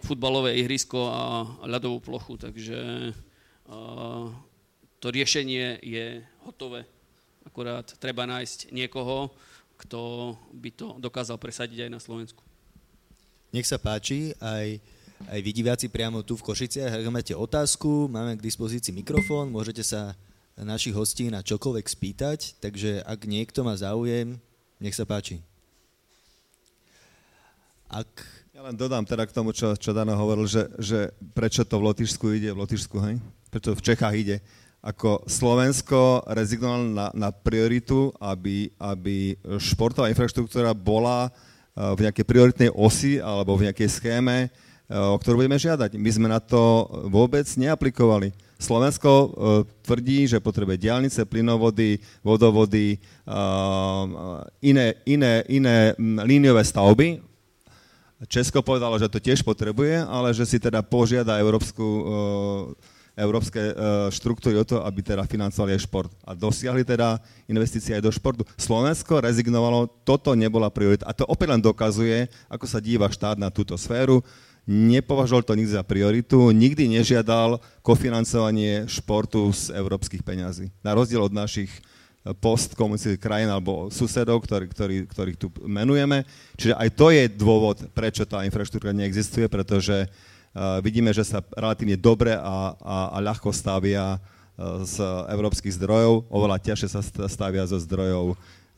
futbalové ihrisko a ľadovú plochu, takže to riešenie je hotové. Akurát treba nájsť niekoho, kto by to dokázal presadiť aj na Slovensku. Nech sa páči, aj, aj vy diváci priamo tu v Košiciach, ak máte otázku, máme k dispozícii mikrofón, môžete sa našich hostí na čokoľvek spýtať, takže ak niekto má záujem, nech sa páči. Ak... Ja len dodám teda k tomu, čo, čo Dano hovoril, že, že prečo to v Lotyšsku ide, v Lotyšsku, hej? preto v Čechách ide, ako Slovensko rezignovalo na, na prioritu, aby, aby športová infraštruktúra bola e, v nejakej prioritnej osi alebo v nejakej schéme, ktorú budeme žiadať. My sme na to vôbec neaplikovali. Slovensko uh, tvrdí, že potrebuje diálnice, plynovody, vodovody, uh, iné, iné, iné líniové stavby. Česko povedalo, že to tiež potrebuje, ale že si teda požiada Európsku uh, európske e, štruktúry o to, aby teda financovali aj šport. A dosiahli teda investície aj do športu. Slovensko rezignovalo, toto nebola priorita. A to opäť len dokazuje, ako sa díva štát na túto sféru. Nepovažoval to nikdy za prioritu, nikdy nežiadal kofinancovanie športu z európskych peňazí. Na rozdiel od našich e, postkomunistických krajín alebo susedov, ktorý, ktorý, ktorých tu menujeme. Čiže aj to je dôvod, prečo tá infraštruktúra neexistuje, pretože vidíme, že sa relatívne dobre a, a, a ľahko stavia e, z európskych zdrojov, oveľa ťažšie sa stavia zo zdrojov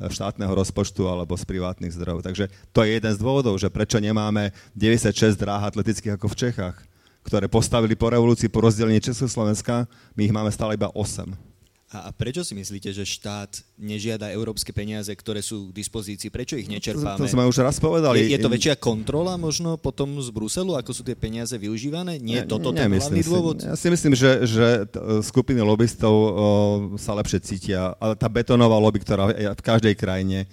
štátneho rozpočtu alebo z privátnych zdrojov. Takže to je jeden z dôvodov, že prečo nemáme 96 dráh atletických ako v Čechách, ktoré postavili po revolúcii po rozdelení Československa, my ich máme stále iba 8. A, a prečo si myslíte, že štát nežiada európske peniaze, ktoré sú k dispozícii? Prečo ich nečerpáme? To, to sme už raz povedali. Je, je to väčšia kontrola možno potom z Bruselu, ako sú tie peniaze využívané? Nie je toto ten hlavný dôvod? Ja si myslím, že, že skupiny lobbystov o, sa lepšie cítia. Ale tá betónová lobby, ktorá je v každej krajine,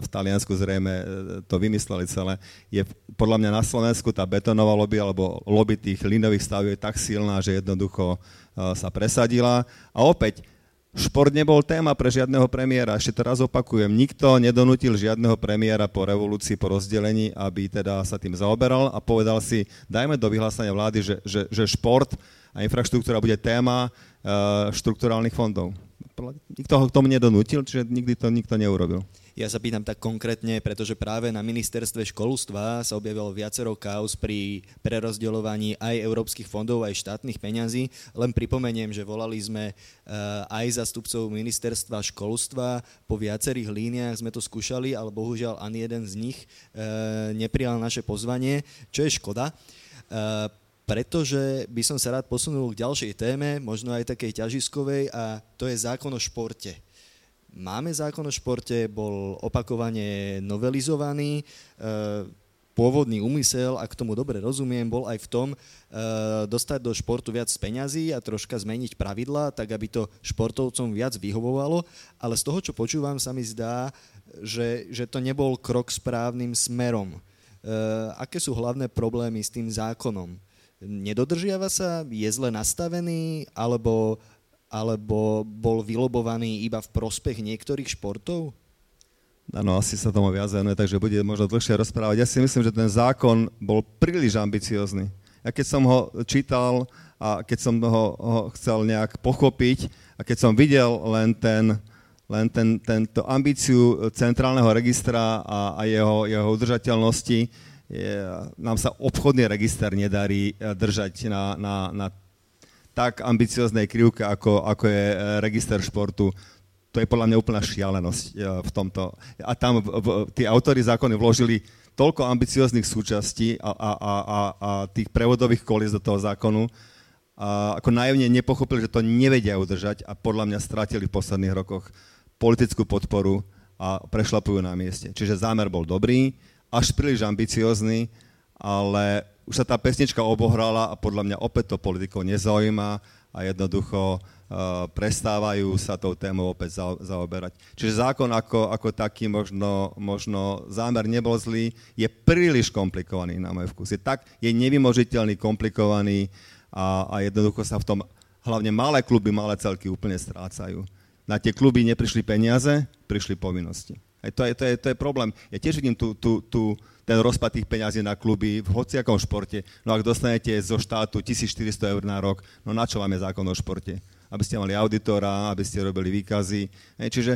v Taliansku zrejme e, to vymysleli celé. Je podľa mňa na Slovensku tá betónová lobby alebo lobby tých linových stav je tak silná, že jednoducho sa presadila. A opäť, Šport nebol téma pre žiadneho premiéra. Ešte teraz opakujem, nikto nedonútil žiadneho premiéra po revolúcii, po rozdelení, aby teda sa tým zaoberal a povedal si, dajme do vyhlásenia vlády, že, že, že šport a infraštruktúra bude téma uh, štrukturálnych fondov. Nikto ho k tomu nedonútil, čiže nikdy to nikto neurobil. Ja sa pýtam tak konkrétne, pretože práve na ministerstve školstva sa objavilo viacero kauz pri prerozdeľovaní aj európskych fondov, aj štátnych peňazí. Len pripomeniem, že volali sme eh, aj zastupcov ministerstva školstva, po viacerých líniách sme to skúšali, ale bohužiaľ ani jeden z nich eh, neprijal naše pozvanie, čo je škoda eh, pretože by som sa rád posunul k ďalšej téme, možno aj takej ťažiskovej, a to je zákon o športe. Máme zákon o športe, bol opakovane novelizovaný. E, pôvodný úmysel, ak tomu dobre rozumiem, bol aj v tom e, dostať do športu viac peňazí a troška zmeniť pravidla, tak aby to športovcom viac vyhovovalo. Ale z toho, čo počúvam, sa mi zdá, že, že to nebol krok správnym smerom. E, aké sú hlavné problémy s tým zákonom? Nedodržiava sa? Je zle nastavený? Alebo alebo bol vylobovaný iba v prospech niektorých športov? Áno, asi sa tomu viac venuje, takže bude možno dlhšie rozprávať. Ja si myslím, že ten zákon bol príliš ambiciózny. Ja keď som ho čítal a keď som ho, ho chcel nejak pochopiť a keď som videl len ten, len ten, tento ambíciu centrálneho registra a, a jeho, jeho udržateľnosti, je, nám sa obchodný register nedarí držať na, na, na tak ambicioznej krivke, ako, ako je e, register športu. To je podľa mňa úplná šialenosť e, v tomto. A tam tí autory zákony vložili toľko ambicióznych súčastí a, a, a, a, tých prevodových kolíc do toho zákonu, a ako najemne nepochopili, že to nevedia udržať a podľa mňa stratili v posledných rokoch politickú podporu a prešlapujú na mieste. Čiže zámer bol dobrý, až príliš ambiciózny, ale už sa tá pesnička obohrala a podľa mňa opäť to politikov nezaujíma a jednoducho uh, prestávajú sa tou témou opäť za, zaoberať. Čiže zákon ako, ako taký možno, možno zámer nebol zlý, je príliš komplikovaný na môj vkus. Je tak, je nevymožiteľný, komplikovaný a, a jednoducho sa v tom hlavne malé kluby, malé celky úplne strácajú. Na tie kluby neprišli peniaze, prišli povinnosti. Aj to, je, to, je, to je problém. Ja tiež vidím tú, tú, tú, ten rozpad tých peňazí na kluby v hociakom športe. No ak dostanete zo štátu 1400 eur na rok, no na čo vám je zákon o športe? Aby ste mali auditora, aby ste robili výkazy. Hej, čiže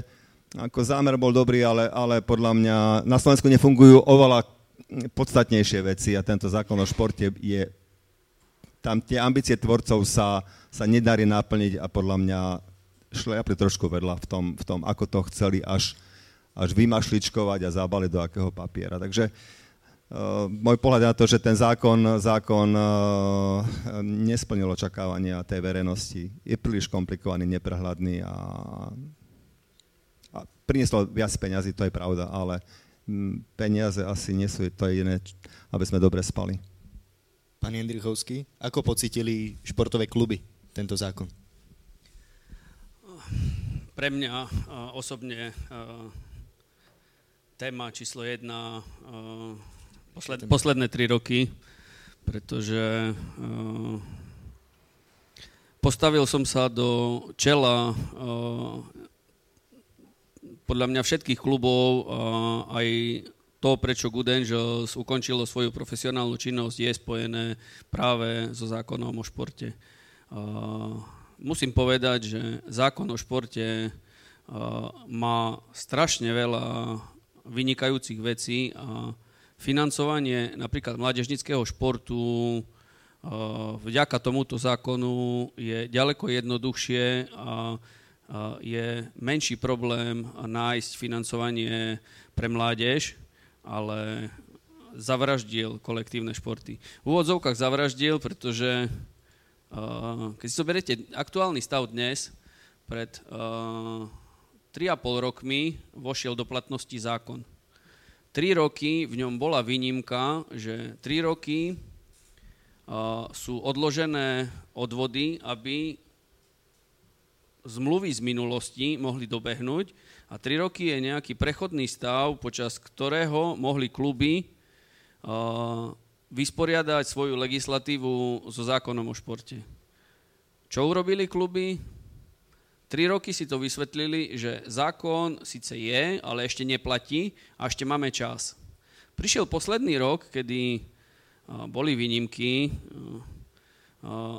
ako zámer bol dobrý, ale, ale podľa mňa na Slovensku nefungujú oveľa podstatnejšie veci a tento zákon o športe je... Tam tie ambície tvorcov sa, sa nedarí naplniť a podľa mňa šliapli trošku vedľa v tom, v tom, ako to chceli až, až vymašličkovať a zabaliť do akého papiera. Takže môj pohľad na to, že ten zákon, zákon uh, nesplnil očakávania tej verejnosti. Je príliš komplikovaný, neprehľadný a, a prinieslo viac peňazí, to je pravda, ale m, peniaze asi nie sú to jediné, aby sme dobre spali. Pán Jendrichovský, ako pocitili športové kluby tento zákon? Pre mňa uh, osobne téma číslo jedna Posled, posledné tri roky, pretože uh, postavil som sa do čela uh, podľa mňa všetkých klubov, uh, aj to, prečo Good Angels ukončilo svoju profesionálnu činnosť, je spojené práve so zákonom o športe. Uh, musím povedať, že zákon o športe uh, má strašne veľa vynikajúcich vecí a financovanie napríklad mládežnického športu vďaka tomuto zákonu je ďaleko jednoduchšie a je menší problém nájsť financovanie pre mládež, ale zavraždil kolektívne športy. V úvodzovkách zavraždil, pretože keď si zoberiete aktuálny stav dnes, pred 3,5 rokmi vošiel do platnosti zákon Tri roky v ňom bola výnimka, že tri roky sú odložené odvody, aby zmluvy z minulosti mohli dobehnúť a tri roky je nejaký prechodný stav, počas ktorého mohli kluby vysporiadať svoju legislatívu so zákonom o športe. Čo urobili kluby? Tri roky si to vysvetlili, že zákon síce je, ale ešte neplatí a ešte máme čas. Prišiel posledný rok, kedy boli výnimky,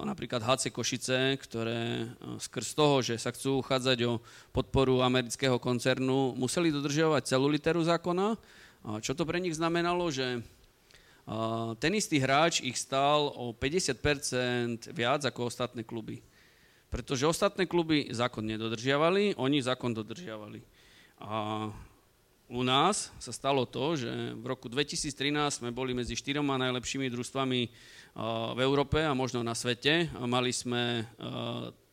napríklad HC Košice, ktoré skrz toho, že sa chcú uchádzať o podporu amerického koncernu, museli dodržiavať celú literu zákona. Čo to pre nich znamenalo, že ten istý hráč ich stál o 50% viac ako ostatné kluby. Pretože ostatné kluby zákon nedodržiavali, oni zákon dodržiavali. A u nás sa stalo to, že v roku 2013 sme boli medzi štyroma najlepšími družstvami v Európe a možno na svete. Mali sme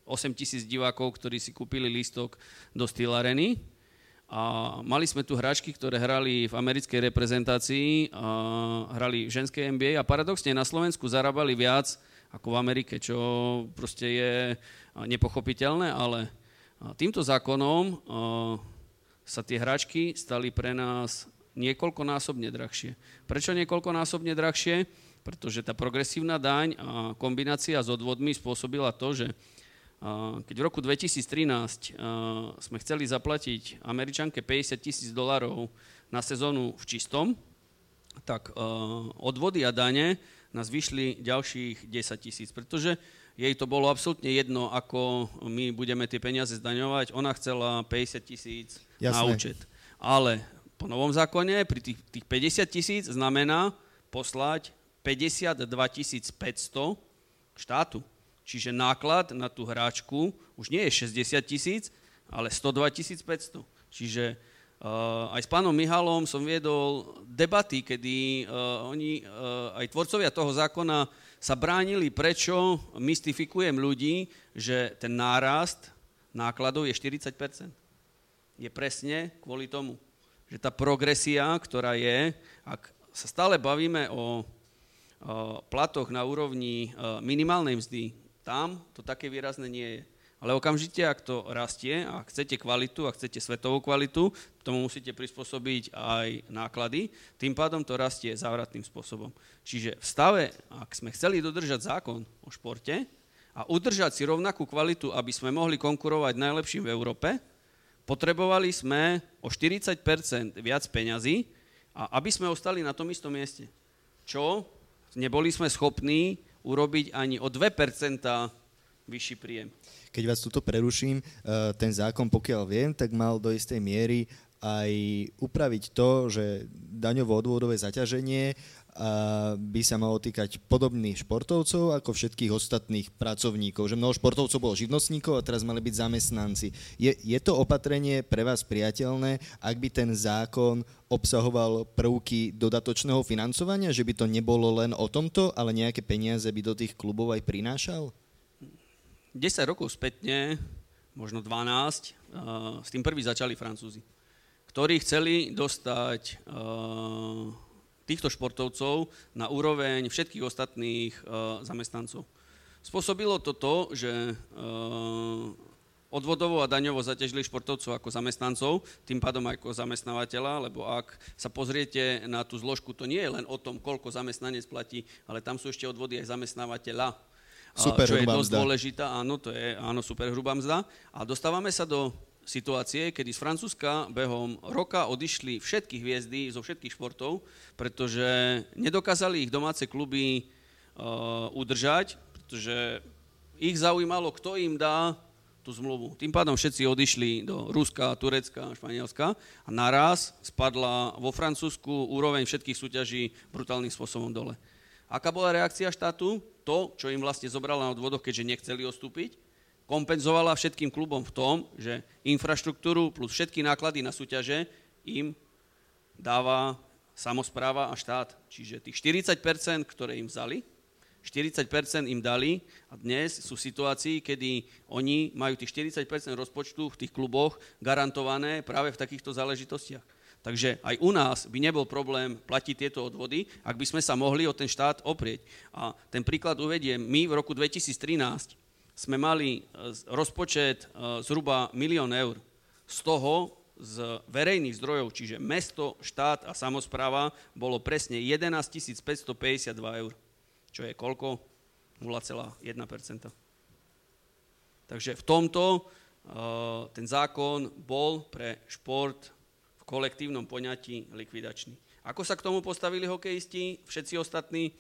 8 tisíc divákov, ktorí si kúpili lístok do Steel Areny. A mali sme tu hráčky, ktoré hrali v americkej reprezentácii, a hrali v ženskej NBA a paradoxne na Slovensku zarábali viac ako v Amerike, čo proste je nepochopiteľné, ale týmto zákonom sa tie hračky stali pre nás niekoľkonásobne drahšie. Prečo niekoľkonásobne drahšie? Pretože tá progresívna daň a kombinácia s odvodmi spôsobila to, že keď v roku 2013 sme chceli zaplatiť Američanke 50 tisíc dolarov na sezónu v čistom, tak odvody a dane nás vyšli ďalších 10 tisíc, pretože jej to bolo absolútne jedno, ako my budeme tie peniaze zdaňovať. Ona chcela 50 tisíc na účet. Ale po novom zákone pri tých, tých 50 tisíc znamená poslať 52 500 štátu. Čiže náklad na tú hráčku už nie je 60 tisíc, ale 102 500. Čiže Uh, aj s pánom Mihalom som viedol debaty, kedy uh, oni, uh, aj tvorcovia toho zákona, sa bránili, prečo mystifikujem ľudí, že ten nárast nákladov je 40% Je presne kvôli tomu, že tá progresia, ktorá je, ak sa stále bavíme o, o platoch na úrovni minimálnej mzdy, tam to také výrazné nie je. Ale okamžite, ak to rastie a chcete kvalitu a chcete svetovú kvalitu, tomu musíte prispôsobiť aj náklady, tým pádom to rastie závratným spôsobom. Čiže v stave, ak sme chceli dodržať zákon o športe a udržať si rovnakú kvalitu, aby sme mohli konkurovať najlepším v Európe, potrebovali sme o 40% viac peňazí, a aby sme ostali na tom istom mieste. Čo neboli sme schopní urobiť ani o 2% vyšší príjem keď vás tuto preruším, eh, ten zákon, pokiaľ viem, tak mal do istej miery aj upraviť to, že daňovo-odvodové zaťaženie by sa malo týkať podobných športovcov ako všetkých ostatných pracovníkov. Že mnoho športovcov bolo živnostníkov a teraz mali byť zamestnanci. Je, je to opatrenie pre vás priateľné, ak by ten zákon obsahoval prvky dodatočného financovania, že by to nebolo len o tomto, ale nejaké peniaze by do tých klubov aj prinášal? 10 rokov spätne, možno 12, uh, s tým prvý začali Francúzi, ktorí chceli dostať uh, týchto športovcov na úroveň všetkých ostatných uh, zamestnancov. Spôsobilo to to, že odvodovo a daňovo zaťažili športovcov ako zamestnancov, tým pádom ako zamestnávateľa, lebo ak sa pozriete na tú zložku, to nie je len o tom, koľko zamestnanec platí, ale tam sú ešte odvody aj zamestnávateľa super čo je dosť mzda. dôležitá, áno, to je áno, super hrubá mzda. A dostávame sa do situácie, kedy z Francúzska behom roka odišli všetky hviezdy zo všetkých športov, pretože nedokázali ich domáce kluby uh, udržať, pretože ich zaujímalo, kto im dá tú zmluvu. Tým pádom všetci odišli do Ruska, Turecka, Španielska a naraz spadla vo Francúzsku úroveň všetkých súťaží brutálnym spôsobom dole. Aká bola reakcia štátu? To, čo im vlastne zobrala na odvodoch, keďže nechceli odstúpiť, kompenzovala všetkým klubom v tom, že infraštruktúru plus všetky náklady na súťaže im dáva samozpráva a štát. Čiže tých 40%, ktoré im vzali, 40% im dali a dnes sú situácii, kedy oni majú tých 40% rozpočtu v tých kluboch garantované práve v takýchto záležitostiach. Takže aj u nás by nebol problém platiť tieto odvody, ak by sme sa mohli o ten štát oprieť. A ten príklad uvediem. My v roku 2013 sme mali e, rozpočet e, zhruba milión eur. Z toho z verejných zdrojov, čiže mesto, štát a samozpráva, bolo presne 11 552 eur. Čo je koľko? 0,1%. Takže v tomto e, ten zákon bol pre šport kolektívnom poňatí likvidačný. Ako sa k tomu postavili hokejisti, všetci ostatní?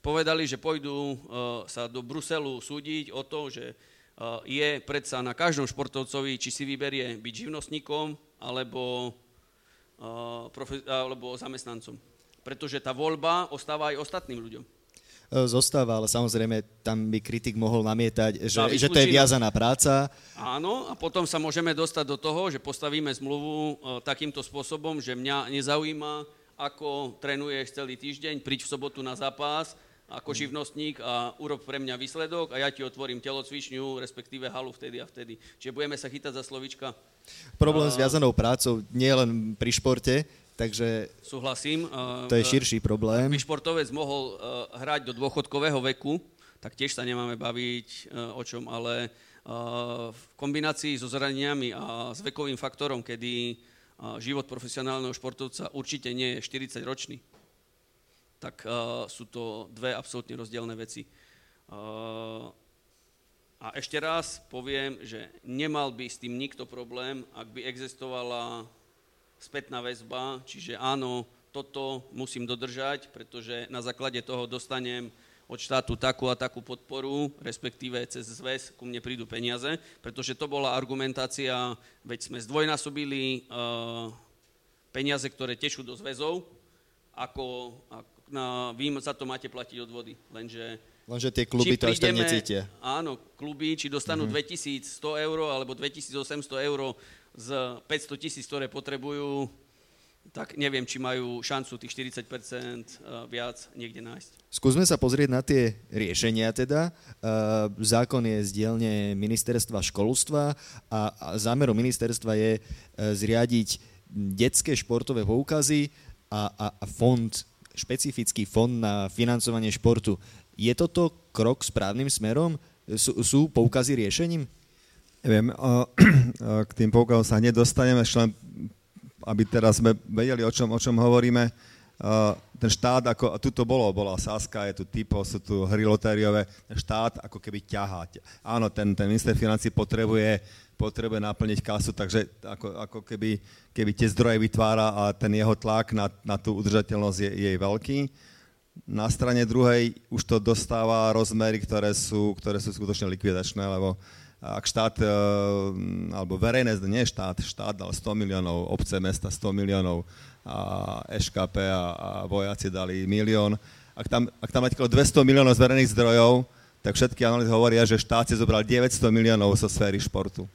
povedali, že pôjdu sa do Bruselu súdiť o to, že je predsa na každom športovcovi, či si vyberie byť živnostníkom alebo, alebo zamestnancom. Pretože tá voľba ostáva aj ostatným ľuďom. E, zostáva, ale samozrejme tam by kritik mohol namietať, že, že to je viazaná práca. Áno, a potom sa môžeme dostať do toho, že postavíme zmluvu e, takýmto spôsobom, že mňa nezaujíma, ako trénuješ celý týždeň, príď v sobotu na zápas, ako živnostník a urob pre mňa výsledok a ja ti otvorím telocvičňu, respektíve halu vtedy a vtedy. Čiže budeme sa chytať za slovička. Problém s viazanou prácou nie len pri športe, takže Súhlasím. to je širší problém. Ak by športovec mohol hrať do dôchodkového veku, tak tiež sa nemáme baviť o čom, ale v kombinácii so zraneniami a s vekovým faktorom, kedy život profesionálneho športovca určite nie je 40 ročný, tak uh, sú to dve absolútne rozdielne veci. Uh, a ešte raz poviem, že nemal by s tým nikto problém, ak by existovala spätná väzba, čiže áno, toto musím dodržať, pretože na základe toho dostanem od štátu takú a takú podporu, respektíve cez zväz ku mne prídu peniaze, pretože to bola argumentácia, veď sme zdvojnásobili uh, peniaze, ktoré tešú do zväzov, ako, ako na, vy za to máte platiť od vody, lenže... Lenže tie kluby to tak necítia. Áno, kluby, či dostanú mm-hmm. 2100 eur alebo 2800 eur z 500 tisíc, ktoré potrebujú, tak neviem, či majú šancu tých 40% eh, viac niekde nájsť. Skúsme sa pozrieť na tie riešenia teda. Eh, zákon je z dielne ministerstva školstva a zámerom ministerstva je eh, zriadiť detské športové poukazy a, a, a fond špecifický fond na financovanie športu. Je toto krok správnym smerom? Sú, sú poukazy riešením? Neviem, k tým poukazom sa nedostaneme, len aby teraz sme vedeli, o čom, o čom hovoríme. Ten štát, ako tu to bolo, bola Saska, je tu typo, sú tu hry lotériové, ten štát ako keby ťahá. Áno, ten, ten minister financí potrebuje potrebuje naplniť kasu, takže ako, ako keby, keby tie zdroje vytvára a ten jeho tlak na, na tú udržateľnosť je, je veľký. Na strane druhej už to dostáva rozmery, ktoré sú, ktoré sú skutočne likvidačné, lebo ak štát, e, alebo verejné, nie štát, štát dal 100 miliónov, obce, mesta 100 miliónov a EŠKP a, a vojaci dali milión. Ak tam, ak tam máte 200 miliónov z verejných zdrojov, tak všetky analýzy hovoria, že štát si zobral 900 miliónov zo sféry športu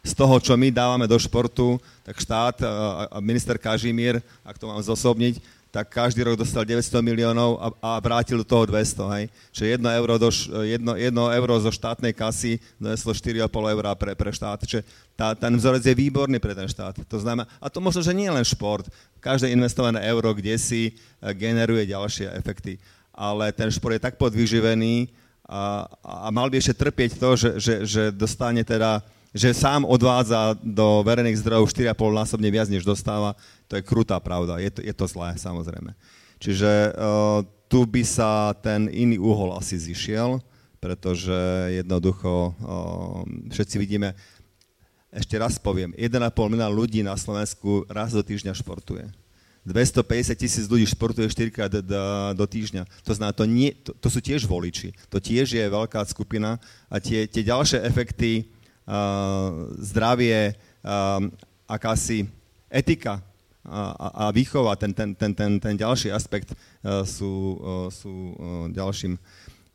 z toho, čo my dávame do športu, tak štát a minister Kažimír, ak to mám zosobniť, tak každý rok dostal 900 miliónov a, a vrátil do toho 200, hej. Čiže 1 euro, do, 1, 1 euro zo štátnej kasy doneslo 4,5 eurá pre, pre štát. Čiže tá, ten vzorec je výborný pre ten štát. To znamená, a to možno, že nie je len šport. Každé investované euro kde si e, generuje ďalšie efekty. Ale ten šport je tak podvyživený a, a mal by ešte trpieť to, že, že, že dostane teda že sám odvádza do verejných zdrojov 4,5 násobne viac, než dostáva, to je krutá pravda. Je to, je to zlé, samozrejme. Čiže uh, tu by sa ten iný uhol asi zišiel, pretože jednoducho uh, všetci vidíme, ešte raz poviem, 1,5 milióna ľudí na Slovensku raz do týždňa športuje. 250 tisíc ľudí športuje 4 krát do, do týždňa. To znamená, to, nie, to, to sú tiež voliči. To tiež je veľká skupina a tie, tie ďalšie efekty, zdravie, akási etika a, a výchova, ten, ten, ten, ten, ten ďalší aspekt sú, sú ďalším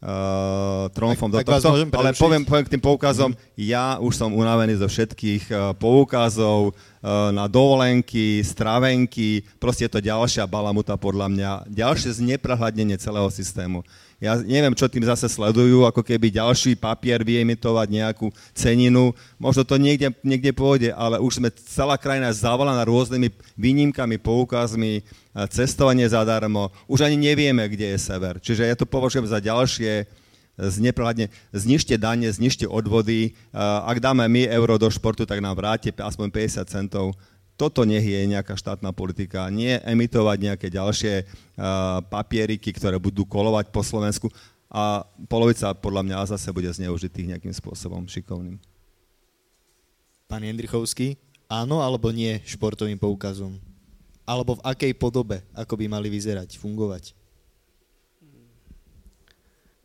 uh, tromfom do tohto. Ale poviem, poviem k tým poukazom, mm. ja už som unavený zo všetkých uh, poukazov uh, na dovolenky, stravenky, proste je to ďalšia balamuta podľa mňa, ďalšie zneprehľadnenie celého systému. Ja neviem, čo tým zase sledujú, ako keby ďalší papier vyemitovať nejakú ceninu. Možno to niekde, niekde pôjde, ale už sme celá krajina zavolaná rôznymi výnimkami, poukazmi, cestovanie zadarmo. Už ani nevieme, kde je sever. Čiže ja to považujem za ďalšie zneprehľadne, znižte dane, znižte odvody. Ak dáme my euro do športu, tak nám vráte aspoň 50 centov toto nech je nejaká štátna politika, nie emitovať nejaké ďalšie uh, papieriky, ktoré budú kolovať po Slovensku a polovica podľa mňa zase bude zneužitých nejakým spôsobom šikovným. Pán Jendrichovský, áno alebo nie športovým poukazom? Alebo v akej podobe, ako by mali vyzerať, fungovať?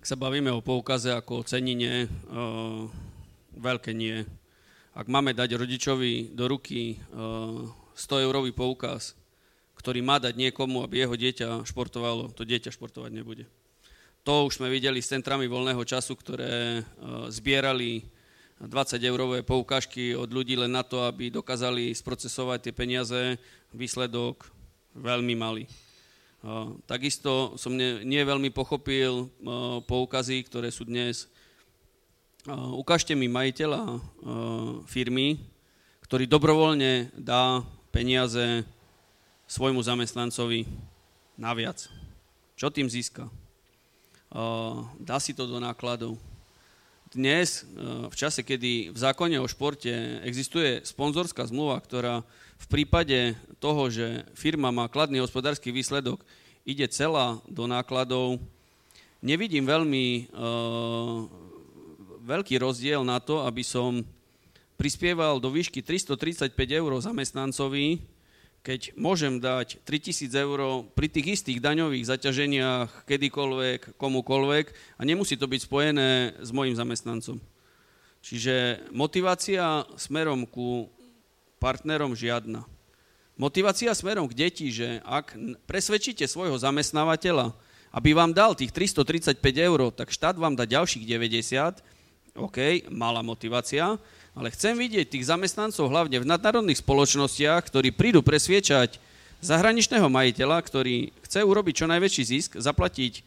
ak sa bavíme o poukaze ako o cenine, veľké nie. Ak máme dať rodičovi do ruky 100 eurový poukaz, ktorý má dať niekomu, aby jeho dieťa športovalo, to dieťa športovať nebude. To už sme videli s centrami voľného času, ktoré zbierali 20 eurové poukážky od ľudí len na to, aby dokázali sprocesovať tie peniaze, výsledok veľmi malý. Takisto som nie veľmi pochopil poukazy, ktoré sú dnes. Ukážte mi majiteľa firmy, ktorý dobrovoľne dá peniaze svojmu zamestnancovi naviac. Čo tým získa? Dá si to do nákladov dnes, v čase, kedy v zákone o športe existuje sponzorská zmluva, ktorá v prípade toho, že firma má kladný hospodársky výsledok, ide celá do nákladov, nevidím veľmi uh, veľký rozdiel na to, aby som prispieval do výšky 335 eur zamestnancovi, keď môžem dať 3000 eur pri tých istých daňových zaťaženiach kedykoľvek, komukoľvek a nemusí to byť spojené s mojim zamestnancom. Čiže motivácia smerom ku partnerom žiadna. Motivácia smerom k deti, že ak presvedčíte svojho zamestnávateľa, aby vám dal tých 335 eur, tak štát vám dá ďalších 90, OK, malá motivácia, ale chcem vidieť tých zamestnancov hlavne v nadnárodných spoločnostiach, ktorí prídu presviečať zahraničného majiteľa, ktorý chce urobiť čo najväčší zisk, zaplatiť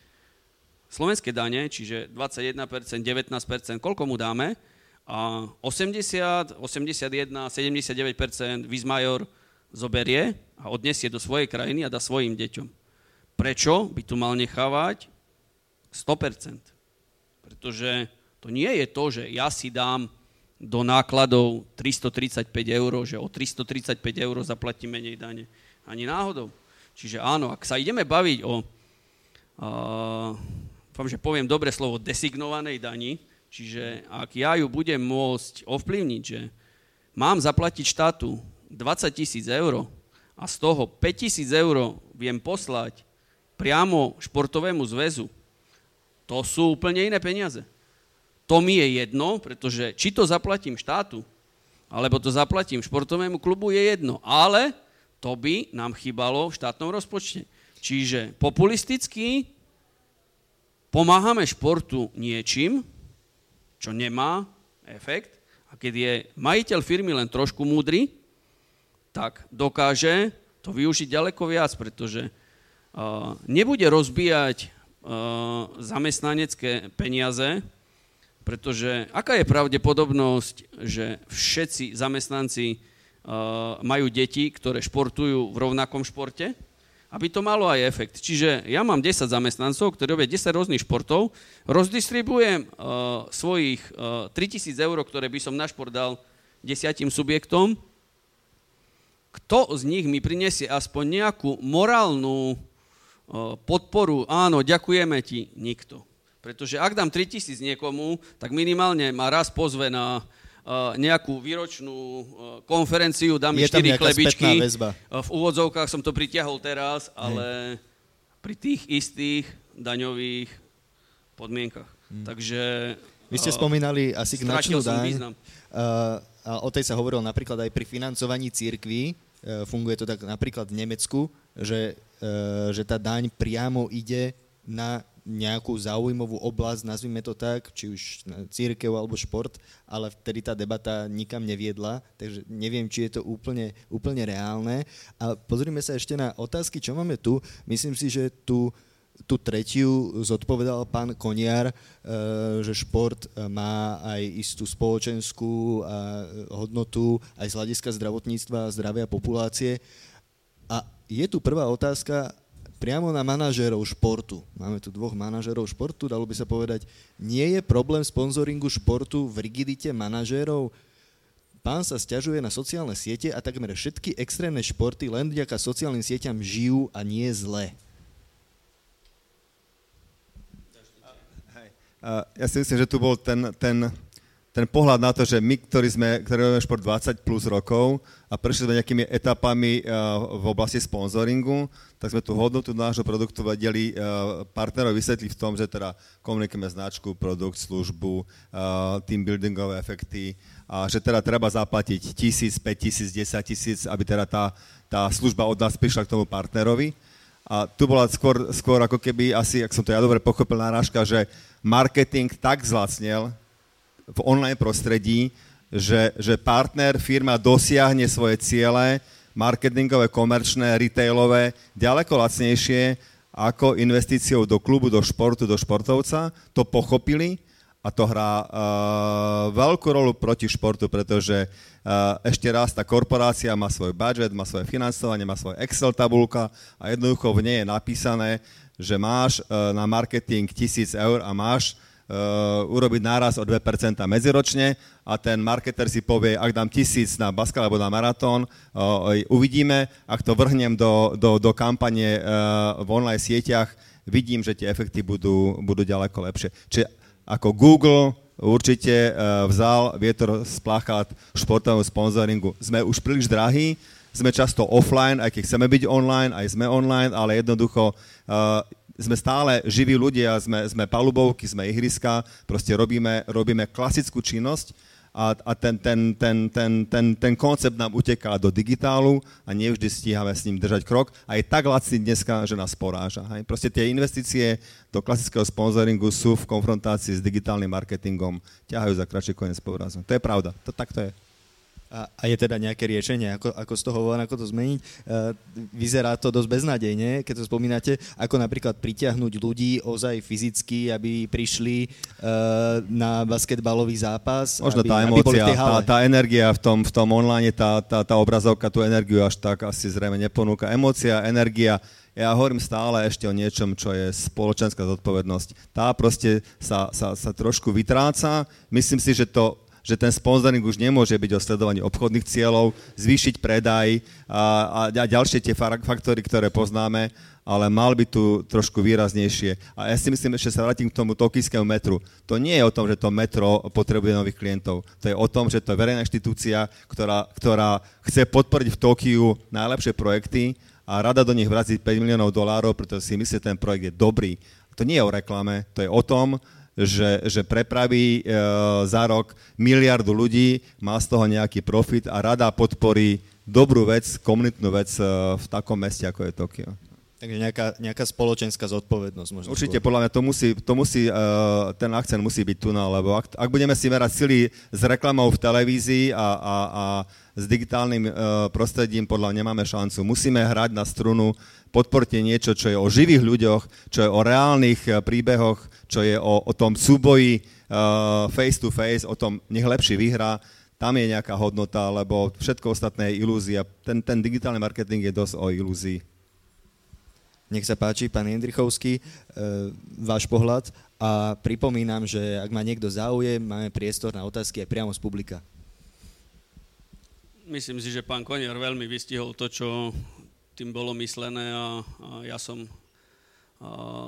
slovenské dane, čiže 21%, 19%, koľko mu dáme, a 80, 81, 79% Vizmajor zoberie a odnesie do svojej krajiny a dá svojim deťom. Prečo by tu mal nechávať 100%? Pretože to nie je to, že ja si dám do nákladov 335 eur, že o 335 eur zaplatí menej dane. Ani náhodou. Čiže áno, ak sa ideme baviť o, dúfam, že poviem dobre slovo, designovanej dani, čiže ak ja ju budem môcť ovplyvniť, že mám zaplatiť štátu 20 tisíc eur a z toho 5 tisíc eur viem poslať priamo športovému zväzu, to sú úplne iné peniaze to mi je jedno, pretože či to zaplatím štátu, alebo to zaplatím športovému klubu, je jedno. Ale to by nám chýbalo v štátnom rozpočte. Čiže populisticky pomáhame športu niečím, čo nemá efekt. A keď je majiteľ firmy len trošku múdry, tak dokáže to využiť ďaleko viac, pretože uh, nebude rozbíjať uh, zamestnanecké peniaze, pretože aká je pravdepodobnosť, že všetci zamestnanci uh, majú deti, ktoré športujú v rovnakom športe? Aby to malo aj efekt. Čiže ja mám 10 zamestnancov, ktorí robia 10 rôznych športov, rozdistribujem uh, svojich uh, 3000 eur, ktoré by som na šport dal desiatim subjektom, kto z nich mi prinesie aspoň nejakú morálnu uh, podporu, áno, ďakujeme ti, nikto. Pretože ak dám 3000 niekomu, tak minimálne ma raz pozve na uh, nejakú výročnú uh, konferenciu, dám mi 4 klebičky. Uh, v úvodzovkách som to pritiahol teraz, ale Hej. pri tých istých daňových podmienkach. Hmm. Takže... Vy ste spomínali asi značnú daň. A o tej sa hovorilo napríklad aj pri financovaní církví. Funguje to tak napríklad v Nemecku, že, že tá daň priamo ide na nejakú zaujímavú oblasť, nazvime to tak, či už církev alebo šport, ale vtedy tá debata nikam neviedla, takže neviem, či je to úplne, úplne reálne. A pozrime sa ešte na otázky, čo máme tu. Myslím si, že tu tú tretiu zodpovedal pán Koniar, e, že šport má aj istú spoločenskú hodnotu aj z hľadiska zdravotníctva zdravia populácie. A je tu prvá otázka, priamo na manažérov športu. Máme tu dvoch manažérov športu, dalo by sa povedať, nie je problém sponzoringu športu v rigidite manažérov? Pán sa stiažuje na sociálne siete a takmer všetky extrémne športy len vďaka sociálnym sieťam žijú a nie zle. Ja si myslím, že tu bol ten, ten, ten pohľad na to, že my, ktorí sme, ktorí šport 20 plus rokov, a prešli sme nejakými etapami v oblasti sponzoringu, tak sme tú hodnotu nášho produktu vedeli partnerov vysvetliť v tom, že teda komunikujeme značku, produkt, službu, team buildingové efekty a že teda treba zaplatiť tisíc, 5 tisíc, 10 tisíc, aby teda tá, tá služba od nás prišla k tomu partnerovi. A tu bola skôr, skôr ako keby asi, ak som to ja dobre pochopil, náražka, že marketing tak zlacnel v online prostredí, že, že partner, firma dosiahne svoje ciele, marketingové, komerčné, retailové, ďaleko lacnejšie ako investíciou do klubu, do športu, do športovca. To pochopili a to hrá uh, veľkú rolu proti športu, pretože uh, ešte raz tá korporácia má svoj budget, má svoje financovanie, má svoje Excel tabulka a jednoducho v nej je napísané, že máš uh, na marketing tisíc eur a máš uh, urobiť náraz o 2% medziročne a ten marketer si povie, ak dám tisíc na baskal alebo na maratón, uh, uvidíme, ak to vrhnem do, do, do kampane uh, v online sieťach, vidím, že tie efekty budú, budú ďaleko lepšie. Čiže ako Google určite vzal vietor z plachát športovému sponzoringu. Sme už príliš drahí, sme často offline, aj keď chceme byť online, aj sme online, ale jednoducho sme stále živí ľudia, sme, sme palubovky, sme ihriska, proste robíme, robíme klasickú činnosť a, a ten, ten, ten, ten, ten, ten koncept nám uteká do digitálu a nevždy stíhame s ním držať krok a je tak lacný dneska, že nás poráža. Hej. Proste tie investície do klasického sponzoringu sú v konfrontácii s digitálnym marketingom, ťahajú za kratšie koniec povrazu. To je pravda, to tak to je. A, a je teda nejaké riešenie, ako, ako z toho hovorím, ako to zmeniť. E, vyzerá to dosť beznádejne, keď to spomínate, ako napríklad pritiahnuť ľudí ozaj fyzicky, aby prišli e, na basketbalový zápas. Možno aby, tá emócia, tá, tá energia v tom, v tom online, tá, tá, tá obrazovka tú energiu až tak asi zrejme neponúka. Emócia, energia, ja hovorím stále ešte o niečom, čo je spoločenská zodpovednosť. Tá proste sa, sa, sa trošku vytráca. Myslím si, že to že ten sponsoring už nemôže byť o sledovaní obchodných cieľov, zvýšiť predaj a, a, a ďalšie tie faktory, ktoré poznáme, ale mal by tu trošku výraznejšie. A ja si myslím, že sa vrátim k tomu tokijskému metru. To nie je o tom, že to metro potrebuje nových klientov. To je o tom, že to je verejná inštitúcia, ktorá, ktorá chce podporiť v Tokiu najlepšie projekty a rada do nich vraziť 5 miliónov dolárov, pretože si myslí, že ten projekt je dobrý. To nie je o reklame, to je o tom, že, že prepraví e, za rok miliardu ľudí, má z toho nejaký profit a rada podporí dobrú vec, komunitnú vec e, v takom meste, ako je Tokio. Takže nejaká, nejaká spoločenská zodpovednosť možno. Určite, skôr. podľa mňa to musí, to musí uh, ten akcent musí byť tu, no, lebo ak, ak budeme si merať sily s reklamou v televízii a, a, a s digitálnym uh, prostredím, podľa mňa nemáme šancu. Musíme hrať na strunu, podporte niečo, čo je o živých ľuďoch, čo je o reálnych uh, príbehoch, čo je o, o tom súboji uh, face to face, o tom nech lepší vyhrá, tam je nejaká hodnota, lebo všetko ostatné je ilúzia. Ten, ten digitálny marketing je dosť o ilúzii. Nech sa páči, pán Jendrichovský, e, váš pohľad a pripomínam, že ak má niekto záujem, máme priestor na otázky aj priamo z publika. Myslím si, že pán Koniar veľmi vystihol to, čo tým bolo myslené a, a ja som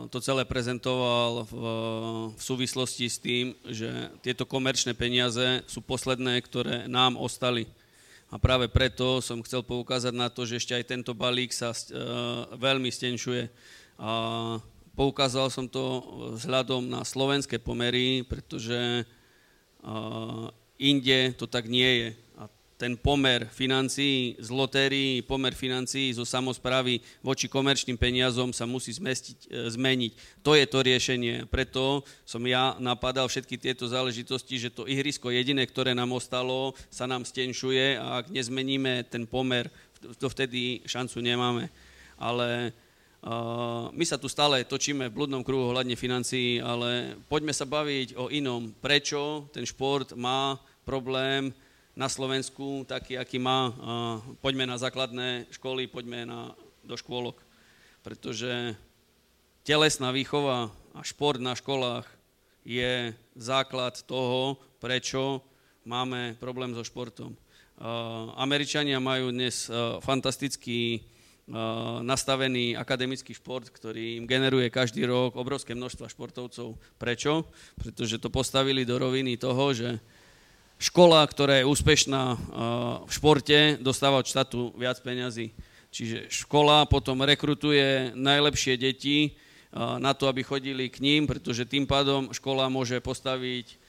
to celé prezentoval v, v súvislosti s tým, že tieto komerčné peniaze sú posledné, ktoré nám ostali a práve preto som chcel poukázať na to, že ešte aj tento balík sa uh, veľmi stenšuje. A poukázal som to vzhľadom na slovenské pomery, pretože uh, inde to tak nie je ten pomer financií z lotérií, pomer financií zo samozprávy voči komerčným peniazom sa musí zmestiť, e, zmeniť. To je to riešenie. Preto som ja napadal všetky tieto záležitosti, že to ihrisko jediné, ktoré nám ostalo, sa nám stenšuje a ak nezmeníme ten pomer, to vtedy šancu nemáme. Ale Uh, my sa tu stále točíme v bludnom kruhu hľadne financií, ale poďme sa baviť o inom. Prečo ten šport má problém na Slovensku taký, aký má. Poďme na základné školy, poďme na, do škôlok, pretože telesná výchova a šport na školách je základ toho, prečo máme problém so športom. Američania majú dnes fantastický nastavený akademický šport, ktorý im generuje každý rok obrovské množstva športovcov. Prečo? Pretože to postavili do roviny toho, že škola, ktorá je úspešná v športe, dostáva od štátu viac peňazí. Čiže škola potom rekrutuje najlepšie deti na to, aby chodili k ním, pretože tým pádom škola môže postaviť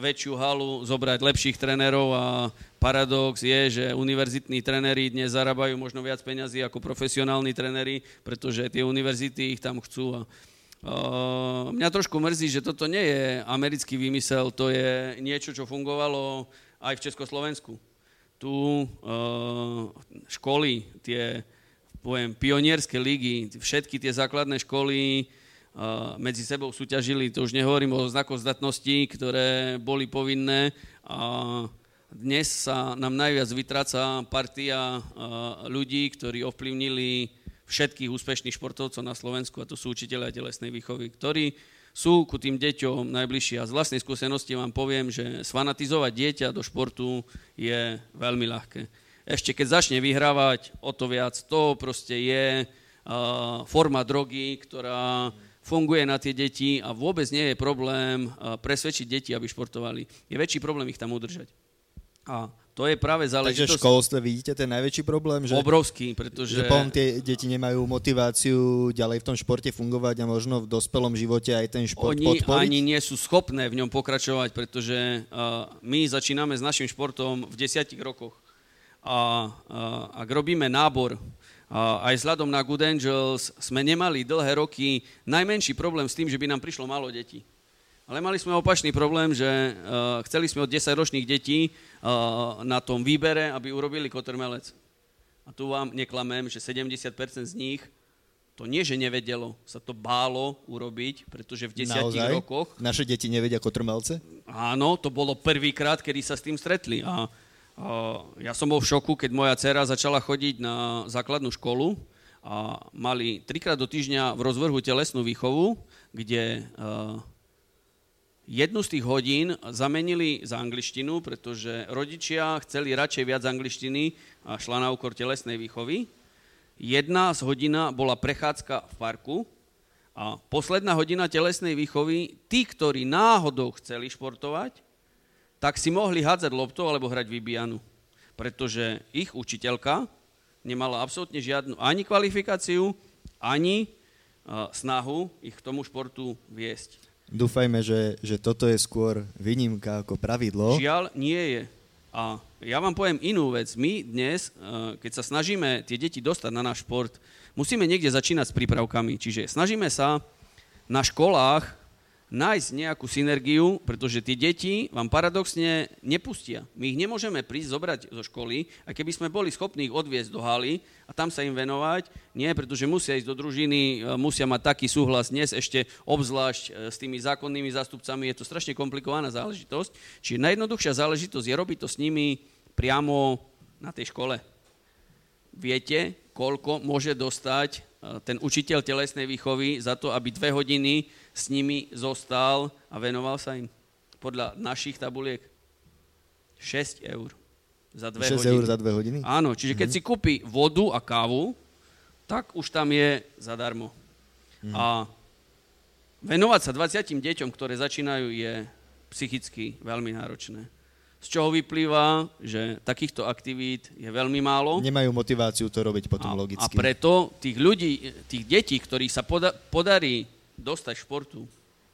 väčšiu halu, zobrať lepších trénerov a paradox je, že univerzitní tréneri dnes zarábajú možno viac peňazí ako profesionálni tréneri, pretože tie univerzity ich tam chcú. A, mňa trošku mrzí, že toto nie je americký výmysel, to je niečo, čo fungovalo aj v Československu. Tu uh, školy, tie poviem, pionierské ligy, všetky tie základné školy medzi sebou súťažili, to už nehovorím o znakoch zdatnosti, ktoré boli povinné a dnes sa nám najviac vytráca partia ľudí, ktorí ovplyvnili všetkých úspešných športovcov na Slovensku, a to sú učiteľia telesnej výchovy, ktorí sú ku tým deťom najbližší. A z vlastnej skúsenosti vám poviem, že sfanatizovať dieťa do športu je veľmi ľahké. Ešte keď začne vyhrávať, o to viac to proste je uh, forma drogy, ktorá funguje na tie deti a vôbec nie je problém presvedčiť deti, aby športovali. Je väčší problém ich tam udržať. A to je práve záležitosť... Takže v školstve vidíte ten najväčší problém? Že, Obrovský, pretože... Že potom tie deti nemajú motiváciu ďalej v tom športe fungovať a možno v dospelom živote aj ten šport Oni podporiť? ani nie sú schopné v ňom pokračovať, pretože uh, my začíname s našim športom v desiatich rokoch. A uh, ak robíme nábor aj vzhľadom na Good Angels sme nemali dlhé roky najmenší problém s tým, že by nám prišlo málo detí. Ale mali sme opačný problém, že uh, chceli sme od 10-ročných detí uh, na tom výbere, aby urobili kotrmelec. A tu vám neklamem, že 70% z nich to nie, že nevedelo, sa to bálo urobiť, pretože v desiatich Naozaj? rokoch... Naše deti nevedia kotrmelce? Áno, to bolo prvýkrát, kedy sa s tým stretli. A ja som bol v šoku, keď moja dcera začala chodiť na základnú školu a mali trikrát do týždňa v rozvrhu telesnú výchovu, kde jednu z tých hodín zamenili za angličtinu, pretože rodičia chceli radšej viac angličtiny a šla na úkor telesnej výchovy. Jedna z hodina bola prechádzka v parku a posledná hodina telesnej výchovy, tí, ktorí náhodou chceli športovať, tak si mohli hádzať loptou alebo hrať vybijanu. Pretože ich učiteľka nemala absolútne žiadnu ani kvalifikáciu, ani snahu ich k tomu športu viesť. Dúfajme, že, že toto je skôr výnimka ako pravidlo. Žiaľ, nie je. A ja vám poviem inú vec. My dnes, keď sa snažíme tie deti dostať na náš šport, musíme niekde začínať s prípravkami. Čiže snažíme sa na školách nájsť nejakú synergiu, pretože tie deti vám paradoxne nepustia. My ich nemôžeme prísť zobrať zo školy a keby sme boli schopní ich odviezť do haly a tam sa im venovať, nie, pretože musia ísť do družiny, e, musia mať taký súhlas dnes ešte obzvlášť e, s tými zákonnými zástupcami, je to strašne komplikovaná záležitosť. Čiže najjednoduchšia záležitosť je robiť to s nimi priamo na tej škole. Viete, koľko môže dostať e, ten učiteľ telesnej výchovy za to, aby dve hodiny s nimi zostal a venoval sa im? Podľa našich tabuliek 6 eur za dve 6 hodiny. eur za dve hodiny? Áno, čiže keď mm-hmm. si kúpi vodu a kávu, tak už tam je zadarmo. Mm. A venovať sa 20 deťom, ktoré začínajú, je psychicky veľmi náročné. Z čoho vyplýva, že takýchto aktivít je veľmi málo. Nemajú motiváciu to robiť potom a, logicky. A preto tých ľudí, tých detí, ktorých sa poda- podarí dostať športu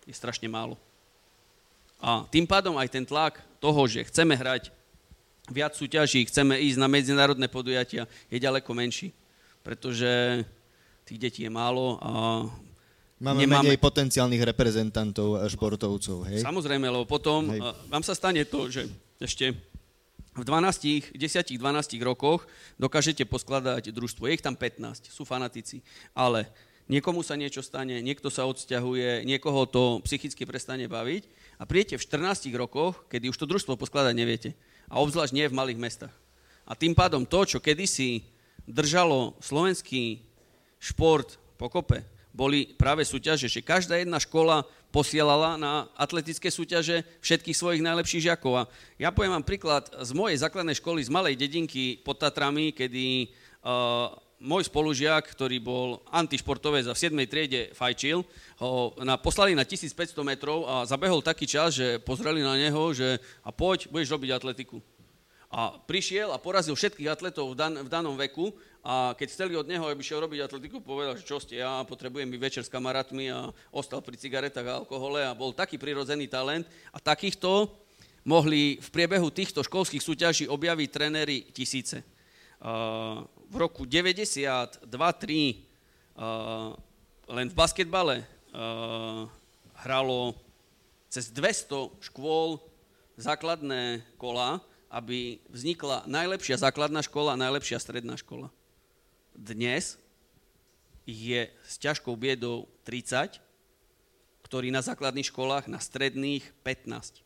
je strašne málo. A tým pádom aj ten tlak toho, že chceme hrať viac súťaží, chceme ísť na medzinárodné podujatia, je ďaleko menší. Pretože tých detí je málo a Máme nemáme... menej potenciálnych reprezentantov a športovcov, hej? Samozrejme, lebo potom hej. vám sa stane to, že ešte v 12, 10-12 rokoch dokážete poskladať družstvo. Je ich tam 15, sú fanatici, ale niekomu sa niečo stane, niekto sa odsťahuje, niekoho to psychicky prestane baviť a príjete v 14 rokoch, kedy už to družstvo poskladať neviete. A obzvlášť nie v malých mestách. A tým pádom to, čo kedysi držalo slovenský šport pokope, boli práve súťaže, že každá jedna škola posielala na atletické súťaže všetkých svojich najlepších žiakov. A ja poviem vám príklad z mojej základnej školy z malej dedinky pod Tatrami, kedy uh, môj spolužiak, ktorý bol antišportovec a v 7. triede fajčil, ho na, poslali na 1500 metrov a zabehol taký čas, že pozreli na neho, že a poď, budeš robiť atletiku. A prišiel a porazil všetkých atletov v, dan, v danom veku. A keď chceli od neho, aby šiel robiť atletiku, povedal, že čo ste, ja potrebujem byť večer s kamarátmi a ostal pri cigaretách a alkohole a bol taký prirodzený talent. A takýchto mohli v priebehu týchto školských súťaží objaviť trenéry tisíce. V roku 92-3 len v basketbale hralo cez 200 škôl základné kola, aby vznikla najlepšia základná škola a najlepšia stredná škola dnes je s ťažkou biedou 30, ktorí na základných školách, na stredných 15.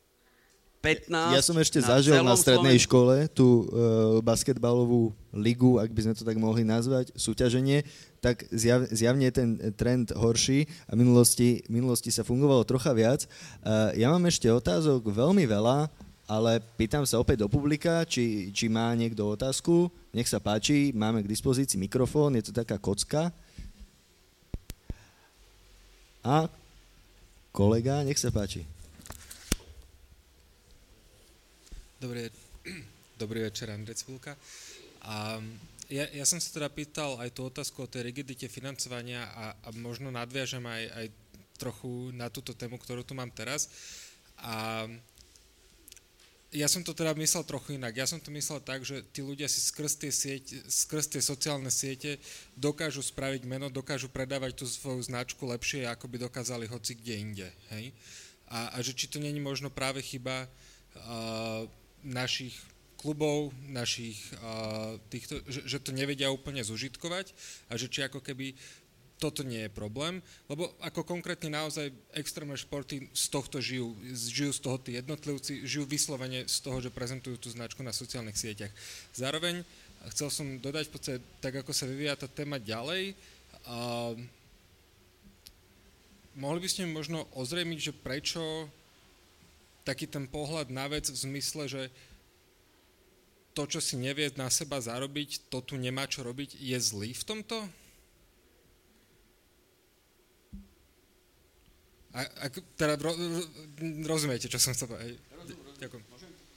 15 ja som ešte na zažil na strednej Slovensku. škole tú uh, basketbalovú ligu, ak by sme to tak mohli nazvať, súťaženie, tak zjav, zjavne je ten trend horší a v minulosti, minulosti sa fungovalo trocha viac. Uh, ja mám ešte otázok veľmi veľa, ale pýtam sa opäť do publika, či, či má niekto otázku. Nech sa páči, máme k dispozícii mikrofón, je to taká kocka. A kolega, nech sa páči. Dobrý, <clears throat> dobrý večer, Andrej Cvulka. A ja, ja som sa teda pýtal aj tú otázku o tej rigidite financovania a, a možno nadviažem aj, aj trochu na túto tému, ktorú tu mám teraz. A ja som to teda myslel trochu inak. Ja som to myslel tak, že tí ľudia si skrz tie, siete, skrz tie sociálne siete dokážu spraviť meno, dokážu predávať tú svoju značku lepšie, ako by dokázali hoci kde inde. Hej? A, a že či to není možno práve chyba uh, našich klubov, našich uh, týchto, že, že to nevedia úplne zužitkovať a že či ako keby toto nie je problém, lebo ako konkrétne naozaj extrémne športy z tohto žijú, žijú z toho tí jednotlivci, žijú vyslovene z toho, že prezentujú tú značku na sociálnych sieťach. Zároveň chcel som dodať v tak ako sa vyvíja tá téma ďalej, a mohli by ste možno ozrejmiť, že prečo taký ten pohľad na vec v zmysle, že to, čo si nevie na seba zarobiť, to tu nemá čo robiť, je zlý v tomto? A, ak, teda ro, rozumiete, čo som chcel povedať. Ďakujem.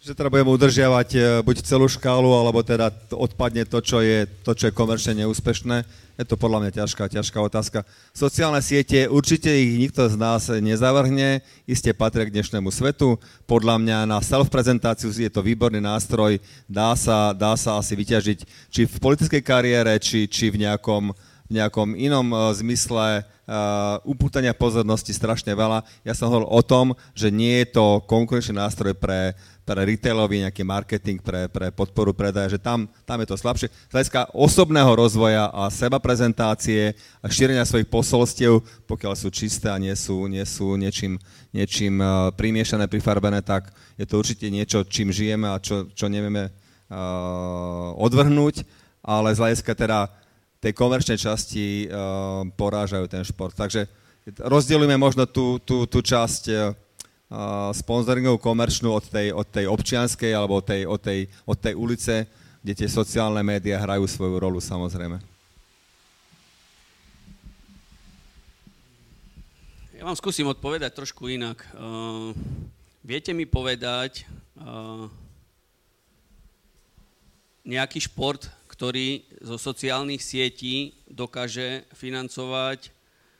Že teda budeme udržiavať e, buď celú škálu, alebo teda odpadne to, čo je, to, čo je komerčne neúspešné. Je to podľa mňa ťažká, ťažká otázka. Sociálne siete, určite ich nikto z nás nezavrhne, iste patria k dnešnému svetu. Podľa mňa na self-prezentáciu je to výborný nástroj, dá sa, dá sa asi vyťažiť či v politickej kariére, či, či v nejakom nejakom inom uh, zmysle uh, upútania pozornosti strašne veľa. Ja som hovoril o tom, že nie je to konkurenčný nástroj pre, pre retailový nejaký marketing, pre, pre podporu predaja, že tam, tam je to slabšie. Z hľadiska osobného rozvoja a seba prezentácie a šírenia svojich posolstiev, pokiaľ sú čisté a nie sú, nie sú niečím, niečím uh, primiešané, prifarbené, tak je to určite niečo, čím žijeme a čo, čo nevieme uh, odvrhnúť, ale z hľadiska teda tej komerčnej časti uh, porážajú ten šport. Takže rozdielujeme možno tú, tú, tú časť uh, sponzoringovú komerčnú od tej, od tej občianskej alebo od tej, od, tej, od tej ulice, kde tie sociálne médiá hrajú svoju rolu samozrejme. Ja vám skúsim odpovedať trošku inak. Uh, viete mi povedať uh, nejaký šport, ktorý zo sociálnych sietí dokáže financovať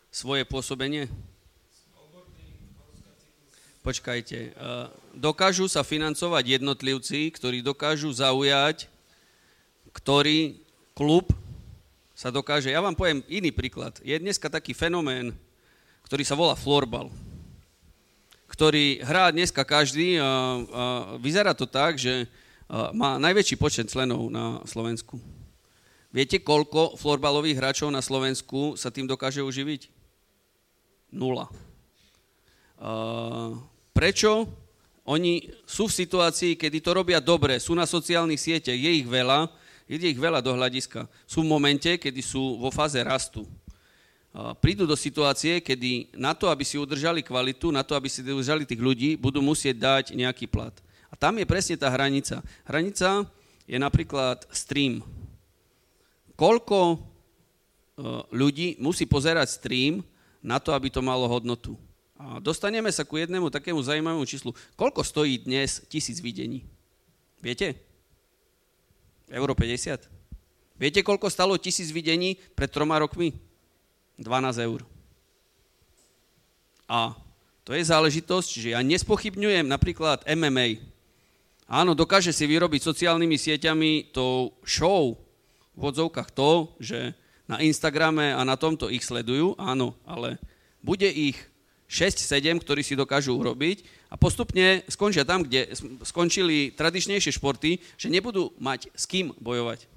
svoje pôsobenie? Počkajte. E, dokážu sa financovať jednotlivci, ktorí dokážu zaujať, ktorý klub sa dokáže... Ja vám poviem iný príklad. Je dneska taký fenomén, ktorý sa volá florbal, ktorý hrá dneska každý a, a vyzerá to tak, že má najväčší počet členov na Slovensku. Viete, koľko florbalových hráčov na Slovensku sa tým dokáže uživiť? Nula. Prečo? Oni sú v situácii, kedy to robia dobre, sú na sociálnych sieťach, je ich veľa, je ich veľa do hľadiska. Sú v momente, kedy sú vo fáze rastu. Prídu do situácie, kedy na to, aby si udržali kvalitu, na to, aby si udržali tých ľudí, budú musieť dať nejaký plat. A tam je presne tá hranica. Hranica je napríklad stream. koľko ľudí musí pozerať stream na to, aby to malo hodnotu. A dostaneme sa ku jednému takému zaujímavému číslu. Koľko stojí dnes tisíc videní? Viete? Euro 50. Viete, koľko stalo tisíc videní pred troma rokmi? 12 eur. A to je záležitosť, že ja nespochybňujem napríklad MMA. Áno, dokáže si vyrobiť sociálnymi sieťami tou show v odzovkách to, že na Instagrame a na tomto ich sledujú, áno, ale bude ich 6-7, ktorí si dokážu urobiť a postupne skončia tam, kde skončili tradičnejšie športy, že nebudú mať s kým bojovať.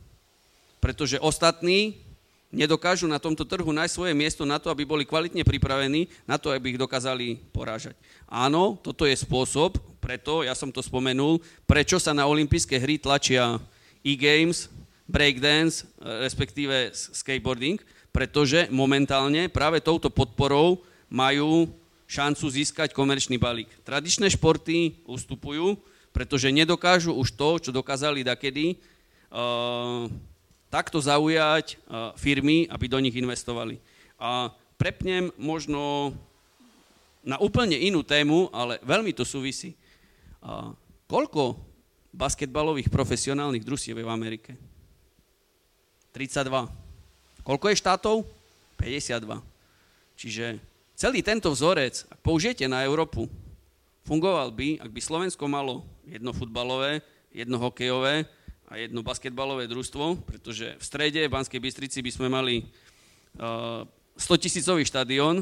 Pretože ostatní nedokážu na tomto trhu nájsť svoje miesto na to, aby boli kvalitne pripravení, na to, aby ich dokázali porážať. Áno, toto je spôsob, preto, ja som to spomenul, prečo sa na olympijské hry tlačia e-games, breakdance, respektíve skateboarding, pretože momentálne práve touto podporou majú šancu získať komerčný balík. Tradičné športy ustupujú, pretože nedokážu už to, čo dokázali dakedy, uh, takto zaujať firmy, aby do nich investovali. A prepnem možno na úplne inú tému, ale veľmi to súvisí. Koľko basketbalových profesionálnych družstiev je v Amerike? 32. Koľko je štátov? 52. Čiže celý tento vzorec, ak použijete na Európu, fungoval by, ak by Slovensko malo jedno futbalové, jedno hokejové, a jedno basketbalové družstvo, pretože v strede v Banskej Bystrici by sme mali uh, 100 tisícový štadión,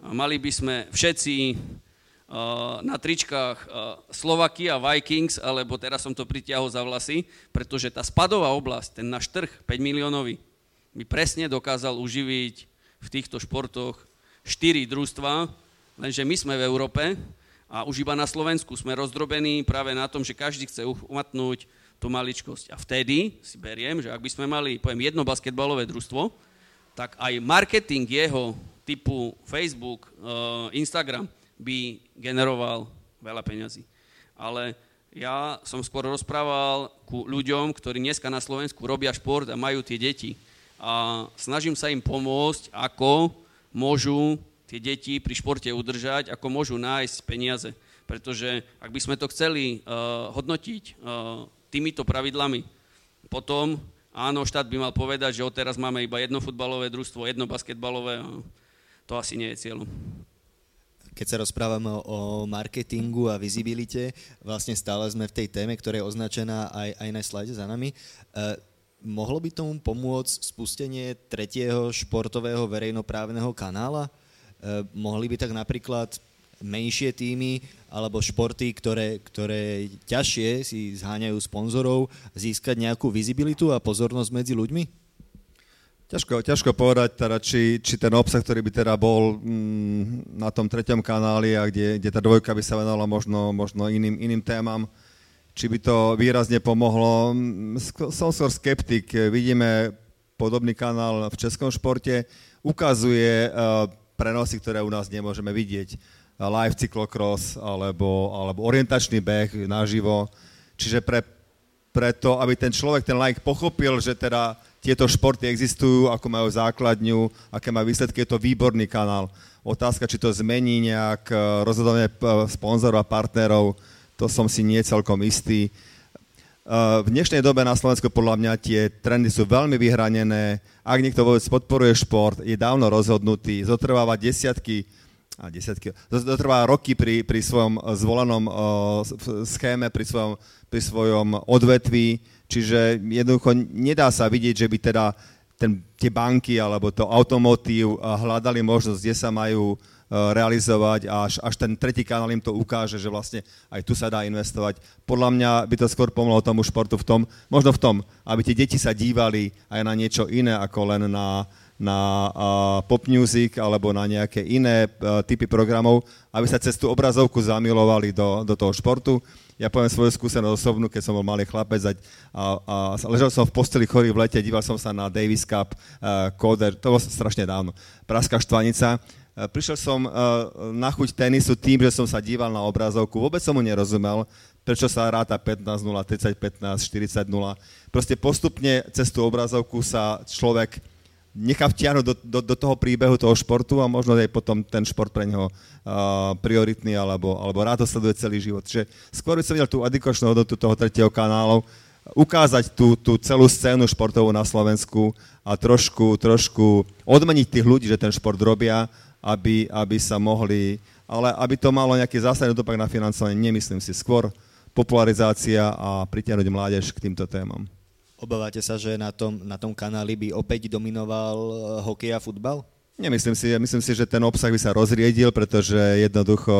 a mali by sme všetci uh, na tričkách uh, Slovakia Vikings, alebo teraz som to pritiahol za vlasy, pretože tá spadová oblasť, ten náš trh 5 miliónový, by presne dokázal uživiť v týchto športoch 4 družstva, lenže my sme v Európe a už iba na Slovensku sme rozdrobení práve na tom, že každý chce umatnúť tú maličkosť. A vtedy si beriem, že ak by sme mali, poviem, jedno basketbalové družstvo, tak aj marketing jeho typu Facebook, uh, Instagram by generoval veľa peňazí. Ale ja som skôr rozprával ku ľuďom, ktorí dneska na Slovensku robia šport a majú tie deti. A snažím sa im pomôcť, ako môžu tie deti pri športe udržať, ako môžu nájsť peniaze. Pretože ak by sme to chceli uh, hodnotiť uh, týmito pravidlami. Potom, áno, štát by mal povedať, že odteraz máme iba jedno futbalové družstvo, jedno basketbalové to asi nie je cieľom. Keď sa rozprávame o marketingu a vizibilite, vlastne stále sme v tej téme, ktorá je označená aj, aj na slajde za nami. E, mohlo by tomu pomôcť spustenie tretieho športového verejnoprávneho kanála? E, mohli by tak napríklad menšie týmy alebo športy, ktoré, ktoré ťažšie si zháňajú sponzorov, získať nejakú vizibilitu a pozornosť medzi ľuďmi? Ťažko, ťažko povedať, teda, či, či ten obsah, ktorý by teda bol mm, na tom treťom kanáli a kde, kde tá dvojka by sa venovala možno, možno iným, iným témam, či by to výrazne pomohlo. Som skôr skeptik. Vidíme podobný kanál v českom športe. Ukazuje uh, prenosy, ktoré u nás nemôžeme vidieť live cyklocross alebo, alebo orientačný beh naživo. Čiže pre, preto, aby ten človek, ten like pochopil, že teda tieto športy existujú, ako majú základňu, aké majú výsledky, je to výborný kanál. Otázka, či to zmení nejak eh, rozhodovanie eh, sponzorov a partnerov, to som si nie celkom istý. Eh, v dnešnej dobe na Slovensku podľa mňa tie trendy sú veľmi vyhranené. Ak niekto vôbec podporuje šport, je dávno rozhodnutý, zotrváva desiatky a desiatky, to trvá roky pri, pri svojom eh, zvolenom uh, schéme, pri svojom, pri svojom odvetví, čiže jednoducho nedá sa vidieť, že by teda ten, tie banky alebo to automotív uh, hľadali možnosť, kde sa majú realizovať a až, až ten tretí kanál im to ukáže, že vlastne aj tu sa dá investovať. Podľa mňa by to skôr pomohlo tomu športu v tom, možno v tom, aby tie deti sa dívali aj na niečo iné ako len na, na pop music alebo na nejaké iné typy programov, aby sa cez tú obrazovku zamilovali do, do toho športu. Ja poviem svoju skúsenosť osobnú, keď som bol malý chlapec a, a, a ležal som v posteli chorý v lete, díval som sa na Davis Cup, uh, Koder, to bolo strašne dávno, Praska štvanica. Uh, prišiel som uh, na chuť tenisu tým, že som sa díval na obrazovku, vôbec som mu nerozumel, prečo sa ráta 15-0, 30-15, 40-0. Proste postupne cez tú obrazovku sa človek nechá vtiahnuť do, do, do toho príbehu toho športu a možno aj potom ten šport pre neho uh, prioritný alebo, alebo rád sleduje celý život. Čiže skôr by som videl tú adikočnú hodnotu toho tretieho kanálu, ukázať tú, tú celú scénu športovú na Slovensku a trošku, trošku odmeniť tých ľudí, že ten šport robia, aby, aby sa mohli, ale aby to malo nejaký zásadný dopad na financovanie, nemyslím si. Skôr popularizácia a pritiahnuť mládež k týmto témam. Obávate sa, že na tom, na tom kanáli by opäť dominoval eh, hokej a futbal? Nemyslím si, myslím si, že ten obsah by sa rozriedil, pretože jednoducho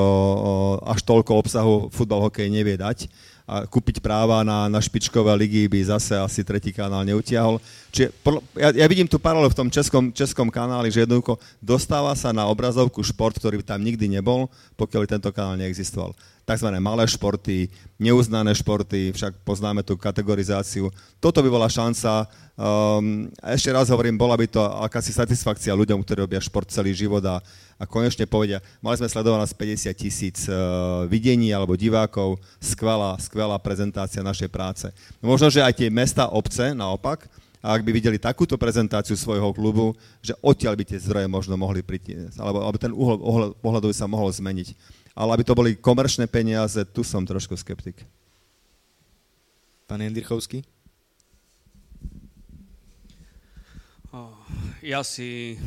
až toľko obsahu futbal, hokej nevie dať a kúpiť práva na, na špičkové ligy by zase asi tretí kanál neutiahol. Čiže ja, ja vidím tu paralelu v tom českom, českom kanáli, že jednoducho dostáva sa na obrazovku šport, ktorý tam nikdy nebol, pokiaľ tento kanál neexistoval. Takzvané malé športy, neuznané športy, však poznáme tú kategorizáciu. Toto by bola šanca Um, ešte raz hovorím, bola by to akási satisfakcia ľuďom, ktorí robia šport celý život a, a konečne povedia, mali sme sledovanosť 50 tisíc uh, videní alebo divákov, skvelá, skvelá prezentácia našej práce. No možno, že aj tie mesta, obce, naopak, a ak by videli takúto prezentáciu svojho klubu, že odtiaľ by tie zdroje možno mohli prísť, alebo, alebo ten uhol pohľadu by sa mohol zmeniť. Ale aby to boli komerčné peniaze, tu som trošku skeptik. Pán Jendrichovský? Ja si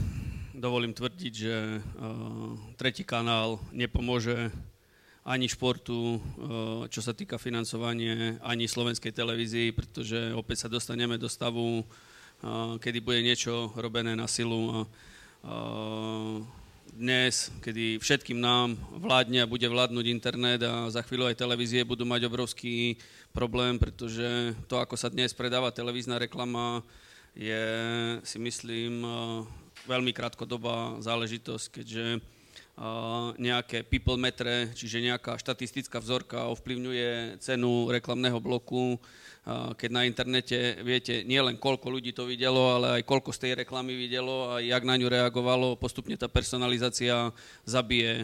dovolím tvrdiť, že tretí kanál nepomôže ani športu, čo sa týka financovanie, ani slovenskej televízii, pretože opäť sa dostaneme do stavu, kedy bude niečo robené na silu. Dnes, kedy všetkým nám vládne a bude vládnuť internet a za chvíľu aj televízie budú mať obrovský problém, pretože to, ako sa dnes predáva televízna reklama, je, si myslím, eh, veľmi krátkodobá záležitosť, keďže eh, nejaké people metre, čiže nejaká štatistická vzorka ovplyvňuje cenu reklamného bloku, keď na internete viete nielen koľko ľudí to videlo, ale aj koľko z tej reklamy videlo a jak na ňu reagovalo. Postupne tá personalizácia zabije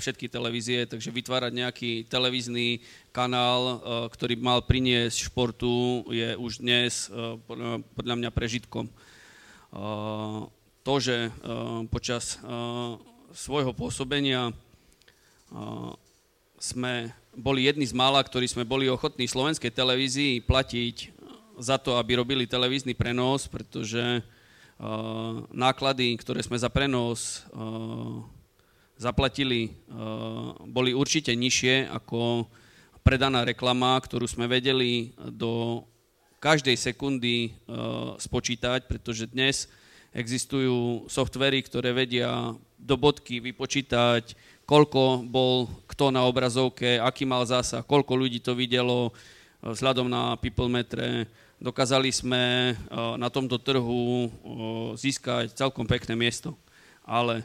všetky televízie, takže vytvárať nejaký televízny kanál, ktorý mal priniesť športu, je už dnes podľa mňa prežitkom. To, že počas svojho pôsobenia sme boli jedni z mála, ktorí sme boli ochotní slovenskej televízii platiť za to, aby robili televízny prenos, pretože uh, náklady, ktoré sme za prenos uh, zaplatili, uh, boli určite nižšie ako predaná reklama, ktorú sme vedeli do každej sekundy spočítať, pretože dnes existujú softvery, ktoré vedia do bodky vypočítať koľko bol kto na obrazovke, aký mal zásah, koľko ľudí to videlo eh, vzhľadom na people metre. Dokázali sme eh, na tomto trhu eh, získať celkom pekné miesto. Ale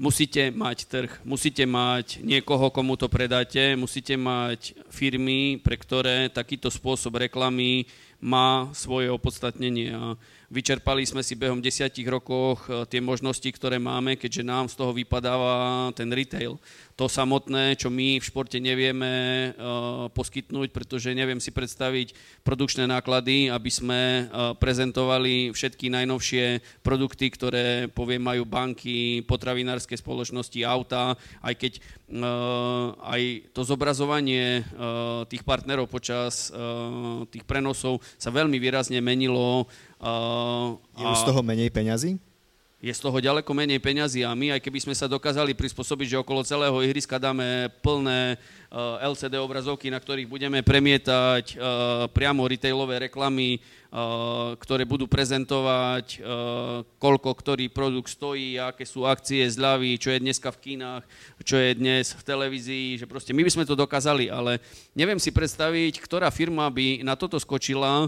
musíte mať trh, musíte mať niekoho, komu to predáte, musíte mať firmy, pre ktoré takýto spôsob reklamy má svoje opodstatnenie. A Vyčerpali sme si behom desiatich rokoch e, tie možnosti, ktoré máme, keďže nám z toho vypadáva ten retail. To samotné, čo my v športe nevieme e, poskytnúť, pretože neviem si predstaviť produkčné náklady, aby sme e, prezentovali všetky najnovšie produkty, ktoré poviem majú banky, potravinárske spoločnosti, auta, aj keď aj to zobrazovanie tých partnerov počas tých prenosov sa veľmi výrazne menilo Uh, je už z toho menej peňazí? Je z toho ďaleko menej peňazí a my, aj keby sme sa dokázali prispôsobiť, že okolo celého ihriska dáme plné uh, LCD obrazovky, na ktorých budeme premietať uh, priamo retailové reklamy, uh, ktoré budú prezentovať, uh, koľko ktorý produkt stojí, aké sú akcie, zľavy, čo je dneska v kinách, čo je dnes v televízii, že proste my by sme to dokázali, ale neviem si predstaviť, ktorá firma by na toto skočila,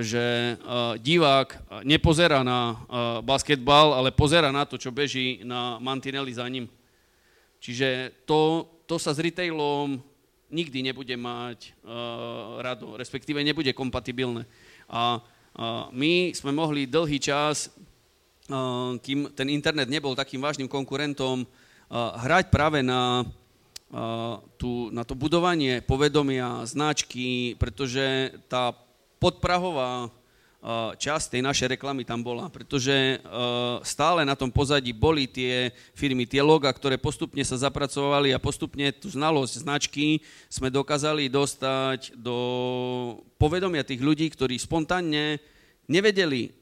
že divák nepozerá na basketbal, ale pozera na to, čo beží na mantinely za ním. Čiže to, to sa s retailom nikdy nebude mať rado, respektíve nebude kompatibilné. A my sme mohli dlhý čas, kým ten internet nebol takým vážnym konkurentom, hrať práve na tu, na to budovanie povedomia, značky, pretože tá podprahová časť tej našej reklamy tam bola, pretože stále na tom pozadí boli tie firmy, tie loga, ktoré postupne sa zapracovali a postupne tú znalosť značky sme dokázali dostať do povedomia tých ľudí, ktorí spontánne nevedeli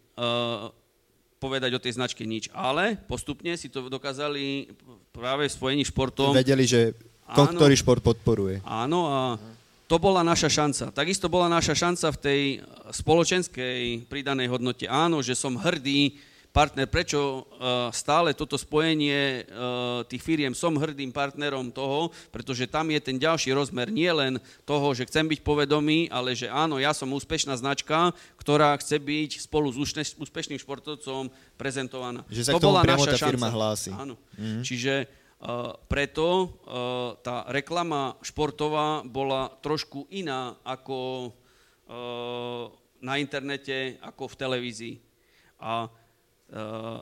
povedať o tej značke nič, ale postupne si to dokázali práve v spojení športom. Vedeli, že áno, ktorý šport podporuje. Áno a to bola naša šanca. Takisto bola naša šanca v tej spoločenskej pridanej hodnote. Áno, že som hrdý partner, prečo e, stále toto spojenie e, tých firiem, som hrdým partnerom toho, pretože tam je ten ďalší rozmer nie len toho, že chcem byť povedomý, ale že áno, ja som úspešná značka, ktorá chce byť spolu s úspešným športovcom prezentovaná. Že sa to bola naša tá firma šanca. hlási. Áno. Mm-hmm. Čiže preto uh, tá reklama športová bola trošku iná ako uh, na internete, ako v televízii. A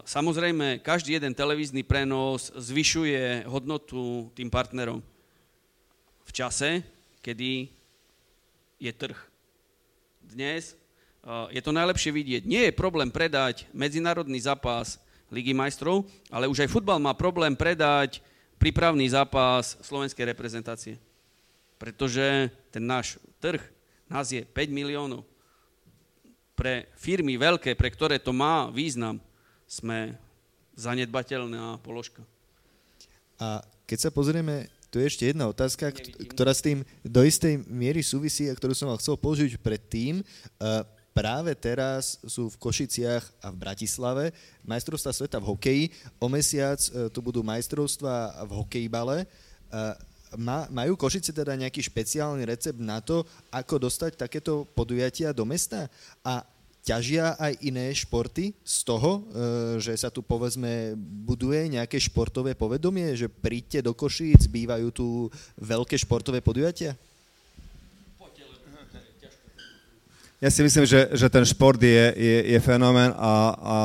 samozrejme, každý jeden televízny prenos zvyšuje hodnotu tým partnerom v čase, kedy je trh. Dnes je to najlepšie vidieť. Nie je problém predať medzinárodný zápas Ligy majstrov, ale už aj futbal má problém predať prípravný zápas slovenskej reprezentácie. Pretože ten náš trh nás je 5 miliónov. Pre firmy veľké, pre ktoré to má význam, sme zanedbateľná položka. A keď sa pozrieme, tu je ešte jedna otázka, Nevidím. ktorá s tým do istej miery súvisí a ktorú som vám chcel položiť predtým. Uh, práve teraz sú v Košiciach a v Bratislave majstrovstvá sveta v hokeji. O mesiac e, tu budú majstrovstvá v hokejbale. E, majú Košice teda nejaký špeciálny recept na to, ako dostať takéto podujatia do mesta? A ťažia aj iné športy z toho, e, že sa tu povedzme buduje nejaké športové povedomie, že príďte do Košíc, bývajú tu veľké športové podujatia? Ja si myslím, že, že ten šport je, je, je fenomén a, a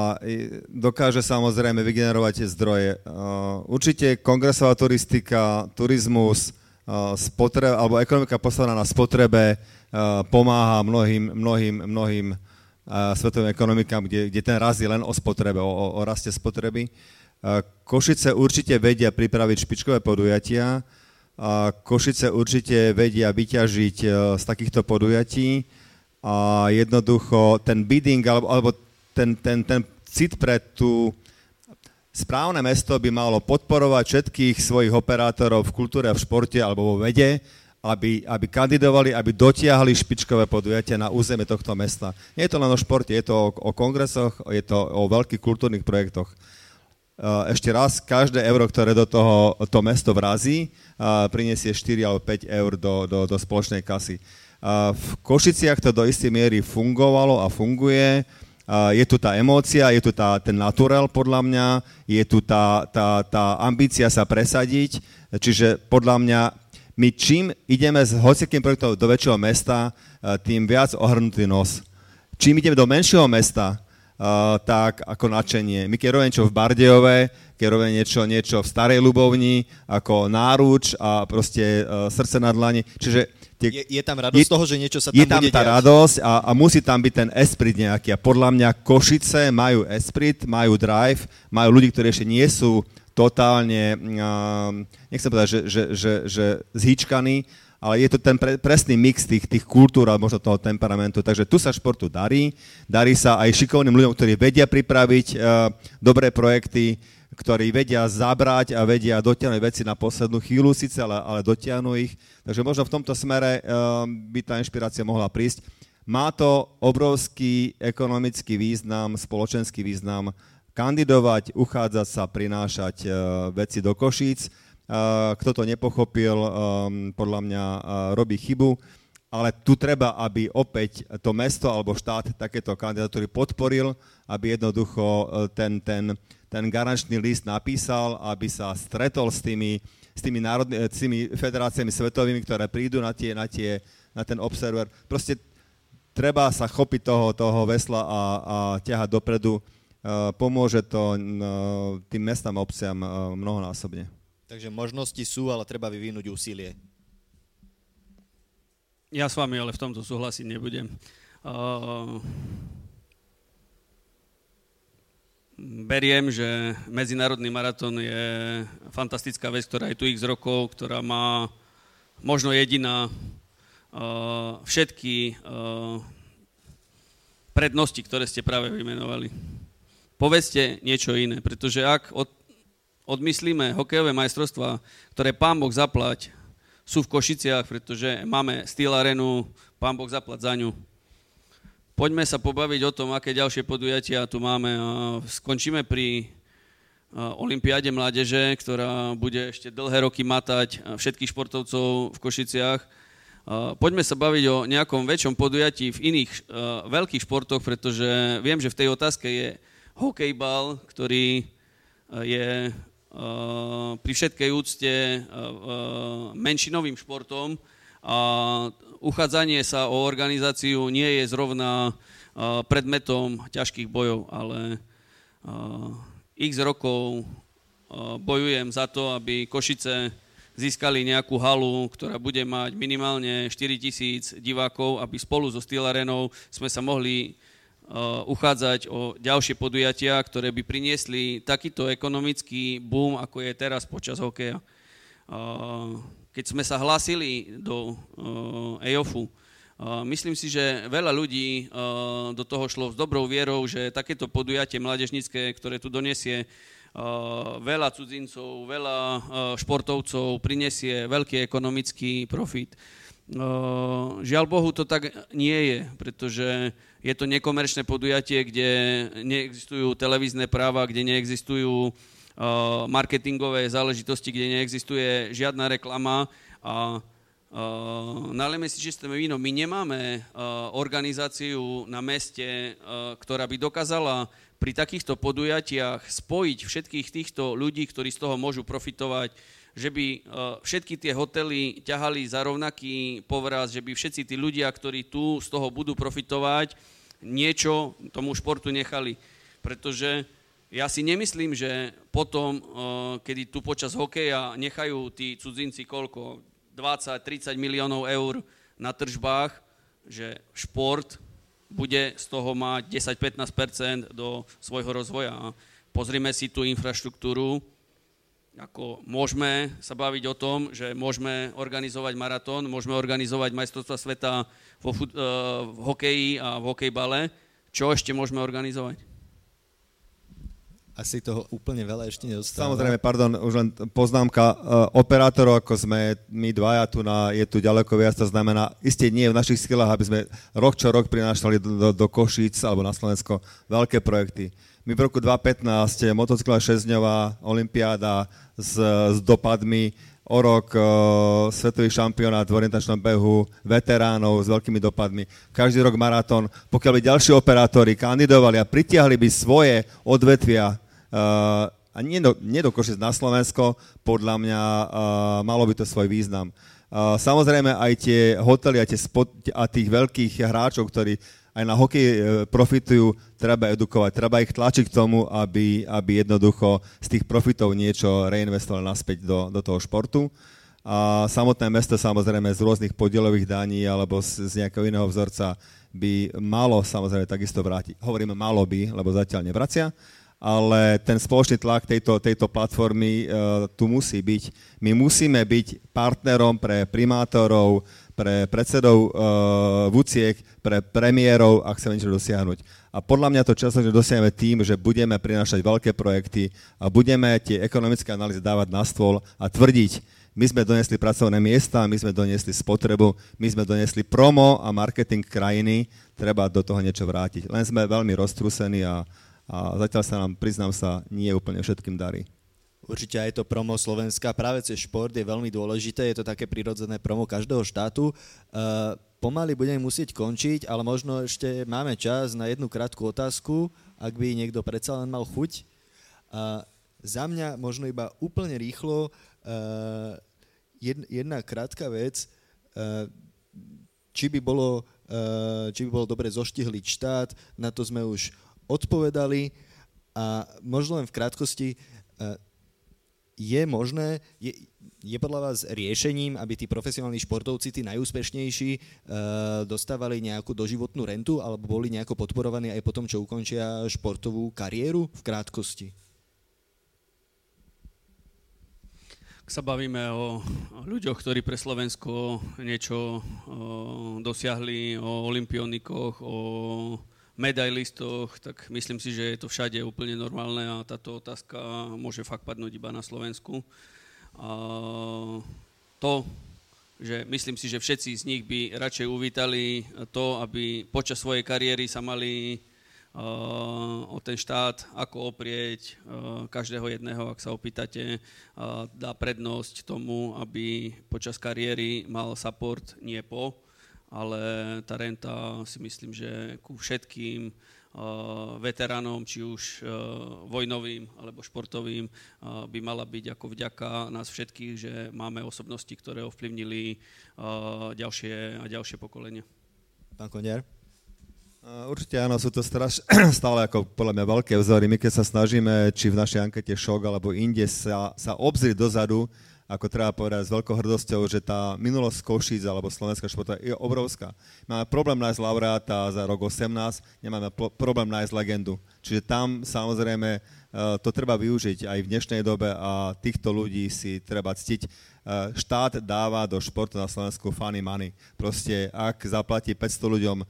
dokáže samozrejme vygenerovať tie zdroje. Uh, určite kongresová turistika, turizmus, uh, spotreb, alebo ekonomika postavená na spotrebe uh, pomáha mnohým, mnohým, mnohým svetovým ekonomikám, kde, kde ten raz je len o spotrebe, o, o raste spotreby. Košice určite vedia pripraviť špičkové podujatia, Košice určite vedia vyťažiť z takýchto podujatí a jednoducho ten bidding alebo, alebo ten, ten, ten cit pre tú správne mesto by malo podporovať všetkých svojich operátorov v kultúre v športe alebo vo vede, aby, aby kandidovali, aby dotiahli špičkové podujatia na územie tohto mesta. Nie je to len o športe, je to o, o kongresoch, je to o veľkých kultúrnych projektoch. Ešte raz, každé euro, ktoré do toho to mesto vrazí, prinesie 4 alebo 5 eur do, do, do spoločnej kasy. V Košiciach to do istej miery fungovalo a funguje. Je tu tá emócia, je tu tá, ten naturel podľa mňa, je tu tá, tá, tá ambícia sa presadiť, čiže podľa mňa my čím ideme s hocikým projektom do väčšieho mesta, tým viac ohrnutý nos. Čím ideme do menšieho mesta, uh, tak ako nadšenie. My keď robíme niečo v Bardejove, keď robíme niečo, niečo v Starej Ľubovni, ako náruč a proste uh, srdce na dlani. Čiže tie, je, je tam radosť je, toho, že niečo sa tam Je tam tá diať. radosť a, a musí tam byť ten esprit nejaký. A podľa mňa Košice majú esprit, majú drive, majú ľudí, ktorí ešte nie sú totálne, uh, nechcem povedať, že, že, že, že zhýčkaní, ale je to ten pre, presný mix tých, tých kultúr a možno toho temperamentu. Takže tu sa športu darí. Darí sa aj šikovným ľuďom, ktorí vedia pripraviť uh, dobré projekty, ktorí vedia zabrať a vedia dotiahnuť veci na poslednú chvíľu síce, ale, ale dotiahnu ich. Takže možno v tomto smere uh, by tá inšpirácia mohla prísť. Má to obrovský ekonomický význam, spoločenský význam kandidovať, uchádzať sa, prinášať uh, veci do Košíc kto to nepochopil, podľa mňa robí chybu, ale tu treba, aby opäť to mesto alebo štát takéto kandidatúry podporil, aby jednoducho ten, ten, ten garančný list napísal, aby sa stretol s tými, s tými, národný, s tými federáciami svetovými, ktoré prídu na, tie, na, tie, na ten observer. Proste treba sa chopiť toho, toho vesla a, a ťahať dopredu. Uh, pomôže to uh, tým mestám a obciam mnohonásobne. Takže možnosti sú, ale treba vyvinúť úsilie. Ja s vami ale v tomto súhlasiť nebudem. Uh, beriem, že medzinárodný maratón je fantastická vec, ktorá je tu x rokov, ktorá má možno jediná uh, všetky uh, prednosti, ktoré ste práve vymenovali. Povedzte niečo iné, pretože ak od, odmyslíme hokejové majstrovstvá, ktoré pán Boh zaplať, sú v Košiciach, pretože máme Steel Arenu, pán Boh zaplať za ňu. Poďme sa pobaviť o tom, aké ďalšie podujatia tu máme. Skončíme pri Olympiáde mládeže, ktorá bude ešte dlhé roky matať všetkých športovcov v Košiciach Poďme sa baviť o nejakom väčšom podujatí v iných veľkých športoch, pretože viem, že v tej otázke je hokejbal, ktorý je pri všetkej úcte menšinovým športom a uchádzanie sa o organizáciu nie je zrovna predmetom ťažkých bojov, ale x rokov bojujem za to, aby Košice získali nejakú halu, ktorá bude mať minimálne 4 tisíc divákov, aby spolu so Steel Arenou sme sa mohli uchádzať o ďalšie podujatia, ktoré by priniesli takýto ekonomický boom, ako je teraz počas hokeja. Uh, keď sme sa hlásili do uh, EOFu, Myslím si, že veľa ľudí do toho šlo s dobrou vierou, že takéto podujatie mládežnické, ktoré tu donesie Eh, veľa cudzincov, veľa eh, športovcov, prinesie veľký ekonomický profit. Eh, žiaľ Bohu, to tak nie je, pretože je to nekomerčné podujatie, kde neexistujú televízne práva, kde neexistujú marketingové záležitosti, kde neexistuje žiadna reklama a Uh, nalejme si čisté víno. My nemáme organizáciu na meste, ktorá by dokázala pri takýchto podujatiach spojiť všetkých týchto ľudí, ktorí z toho môžu profitovať, že by všetky tie hotely ťahali za rovnaký povraz, že by všetci tí ľudia, ktorí tu z toho budú profitovať, niečo tomu športu nechali. Pretože ja si nemyslím, že potom, e, kedy tu počas hokeja nechajú tí cudzinci koľko, 20-30 miliónov eur na tržbách, že šport bude z toho mať 10-15% do svojho rozvoja. Pozrime si tú infraštruktúru, ako môžeme sa baviť o tom, že môžeme organizovať maratón, môžeme organizovať majstrovstva sveta vo, uh, v hokeji a v hokejbale. Čo ešte môžeme organizovať? Asi toho úplne veľa ešte nedostáva. Samozrejme, pardon, už len poznámka. Uh, operátorov, ako sme my dvaja tu na, je tu ďaleko viac, to znamená, isté nie v našich skillách, aby sme rok čo rok prinášali do, do, do Košíc alebo na Slovensko veľké projekty. My v roku 2015 motocyklová šesťdňová olimpiáda s, s dopadmi, o rok uh, svetový šampionát v orientačnom behu veteránov s veľkými dopadmi, každý rok maratón. Pokiaľ by ďalší operátori kandidovali a pritiahli by svoje odvetvia a nie do, nie do Košic na Slovensko, podľa mňa uh, malo by to svoj význam. Uh, samozrejme aj tie hotely a, tie spot, a tých veľkých hráčov, ktorí aj na hokej profitujú, treba edukovať, treba ich tlačiť k tomu, aby, aby jednoducho z tých profitov niečo reinvestovali naspäť do, do toho športu. A samotné mesto samozrejme z rôznych podielových daní alebo z, z nejakého iného vzorca by malo samozrejme takisto vrátiť. Hovoríme malo by, lebo zatiaľ nevracia, ale ten spoločný tlak tejto, tejto platformy uh, tu musí byť. My musíme byť partnerom pre primátorov, pre predsedov uh, VUCIek, pre premiérov, ak chceme niečo dosiahnuť. A podľa mňa to často dosiahneme tým, že budeme prinášať veľké projekty a budeme tie ekonomické analýzy dávať na stôl a tvrdiť, my sme donesli pracovné miesta, my sme donesli spotrebu, my sme donesli promo a marketing krajiny, treba do toho niečo vrátiť. Len sme veľmi roztrúsení a, a zatiaľ sa nám, priznám sa, nie úplne všetkým darí. Určite aj to promo Slovenska práve cez šport je veľmi dôležité, je to také prirodzené promo každého štátu. Uh, pomaly budeme musieť končiť, ale možno ešte máme čas na jednu krátku otázku, ak by niekto predsa len mal chuť. Uh, za mňa možno iba úplne rýchlo uh, jedna krátka vec, uh, či by bolo, či by bolo dobre zoštihliť štát, na to sme už odpovedali a možno len v krátkosti, e, je možné, je, je podľa vás riešením, aby tí profesionálni športovci, tí najúspešnejší, e, dostávali nejakú doživotnú rentu alebo boli nejako podporovaní aj po tom, čo ukončia športovú kariéru v krátkosti? Ak sa bavíme o ľuďoch, ktorí pre Slovensko niečo o, dosiahli, o olimpionikoch, o medailistoch, tak myslím si, že je to všade úplne normálne a táto otázka môže fakt padnúť iba na Slovensku. A to, že myslím si, že všetci z nich by radšej uvítali to, aby počas svojej kariéry sa mali o ten štát, ako oprieť každého jedného, ak sa opýtate, dá prednosť tomu, aby počas kariéry mal support nie po, ale tá renta si myslím, že ku všetkým veteránom, či už vojnovým alebo športovým, by mala byť ako vďaka nás všetkých, že máme osobnosti, ktoré ovplyvnili ďalšie a ďalšie pokolenia. Pán Koniar? Určite áno, sú to straš, <clears throat> stále ako podľa mňa veľké vzory. My keď sa snažíme, či v našej ankete šok alebo inde sa, sa obzrieť dozadu, ako treba povedať s veľkou hrdosťou, že tá minulosť Košíc alebo Slovenská športa je obrovská. Máme problém nájsť laureáta za rok 18, nemáme problém nájsť legendu. Čiže tam samozrejme Eh, to treba využiť aj v dnešnej dobe a týchto ľudí si treba ctiť. Eh, štát dáva do športu na Slovensku funny money. Proste ak zaplatí 500 ľuďom eh,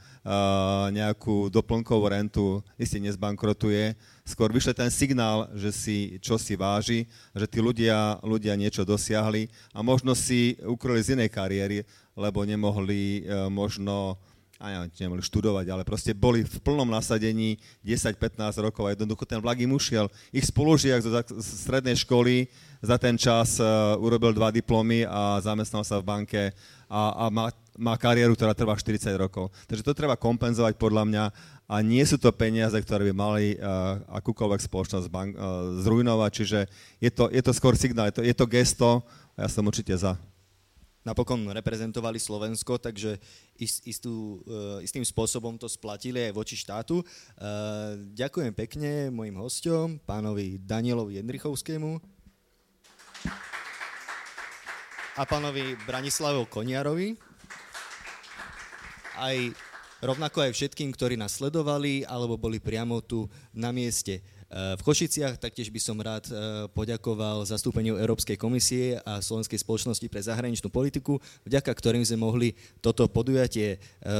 nejakú doplnkovú rentu, isté nezbankrotuje, skôr vyšle ten signál, že si čo si váži, že tí ľudia, ľudia niečo dosiahli a možno si ukryli z inej kariéry, lebo nemohli možno a ja, nemohli študovať, ale proste boli v plnom nasadení 10-15 rokov a jednoducho ten vlak im ušiel. Ich spolužiak zo strednej školy za ten čas uh, urobil dva diplomy a zamestnal sa v banke a, a má, má kariéru, ktorá trvá 40 rokov. Takže to treba kompenzovať podľa mňa a nie sú to peniaze, ktoré by mali uh, akúkoľvek spoločnosť bank, uh, zrujnovať, čiže je to, je to skôr signál, je to, je to gesto a ja som určite za napokon reprezentovali Slovensko, takže istú, e, istým spôsobom to splatili aj voči štátu. E, ďakujem pekne mojim hostom, pánovi Danielovi Jendrichovskému a pánovi Branislavovi Koniarovi. Aj rovnako aj všetkým, ktorí nás sledovali alebo boli priamo tu na mieste. V Košiciach taktiež by som rád e, poďakoval zastúpeniu Európskej komisie a Slovenskej spoločnosti pre zahraničnú politiku, vďaka ktorým sme mohli toto podujatie e,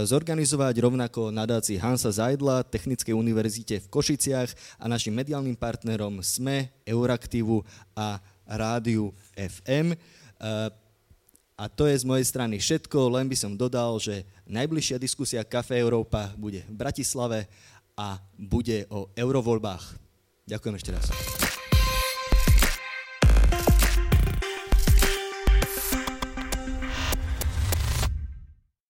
zorganizovať, rovnako nadácii Hansa Zajdla, Technickej univerzite v Košiciach a našim mediálnym partnerom SME, Euraktivu a Rádiu FM. E, a to je z mojej strany všetko, len by som dodal, že najbližšia diskusia Café Európa bude v Bratislave a bude o eurovoľbách. Ďakujem ešte raz.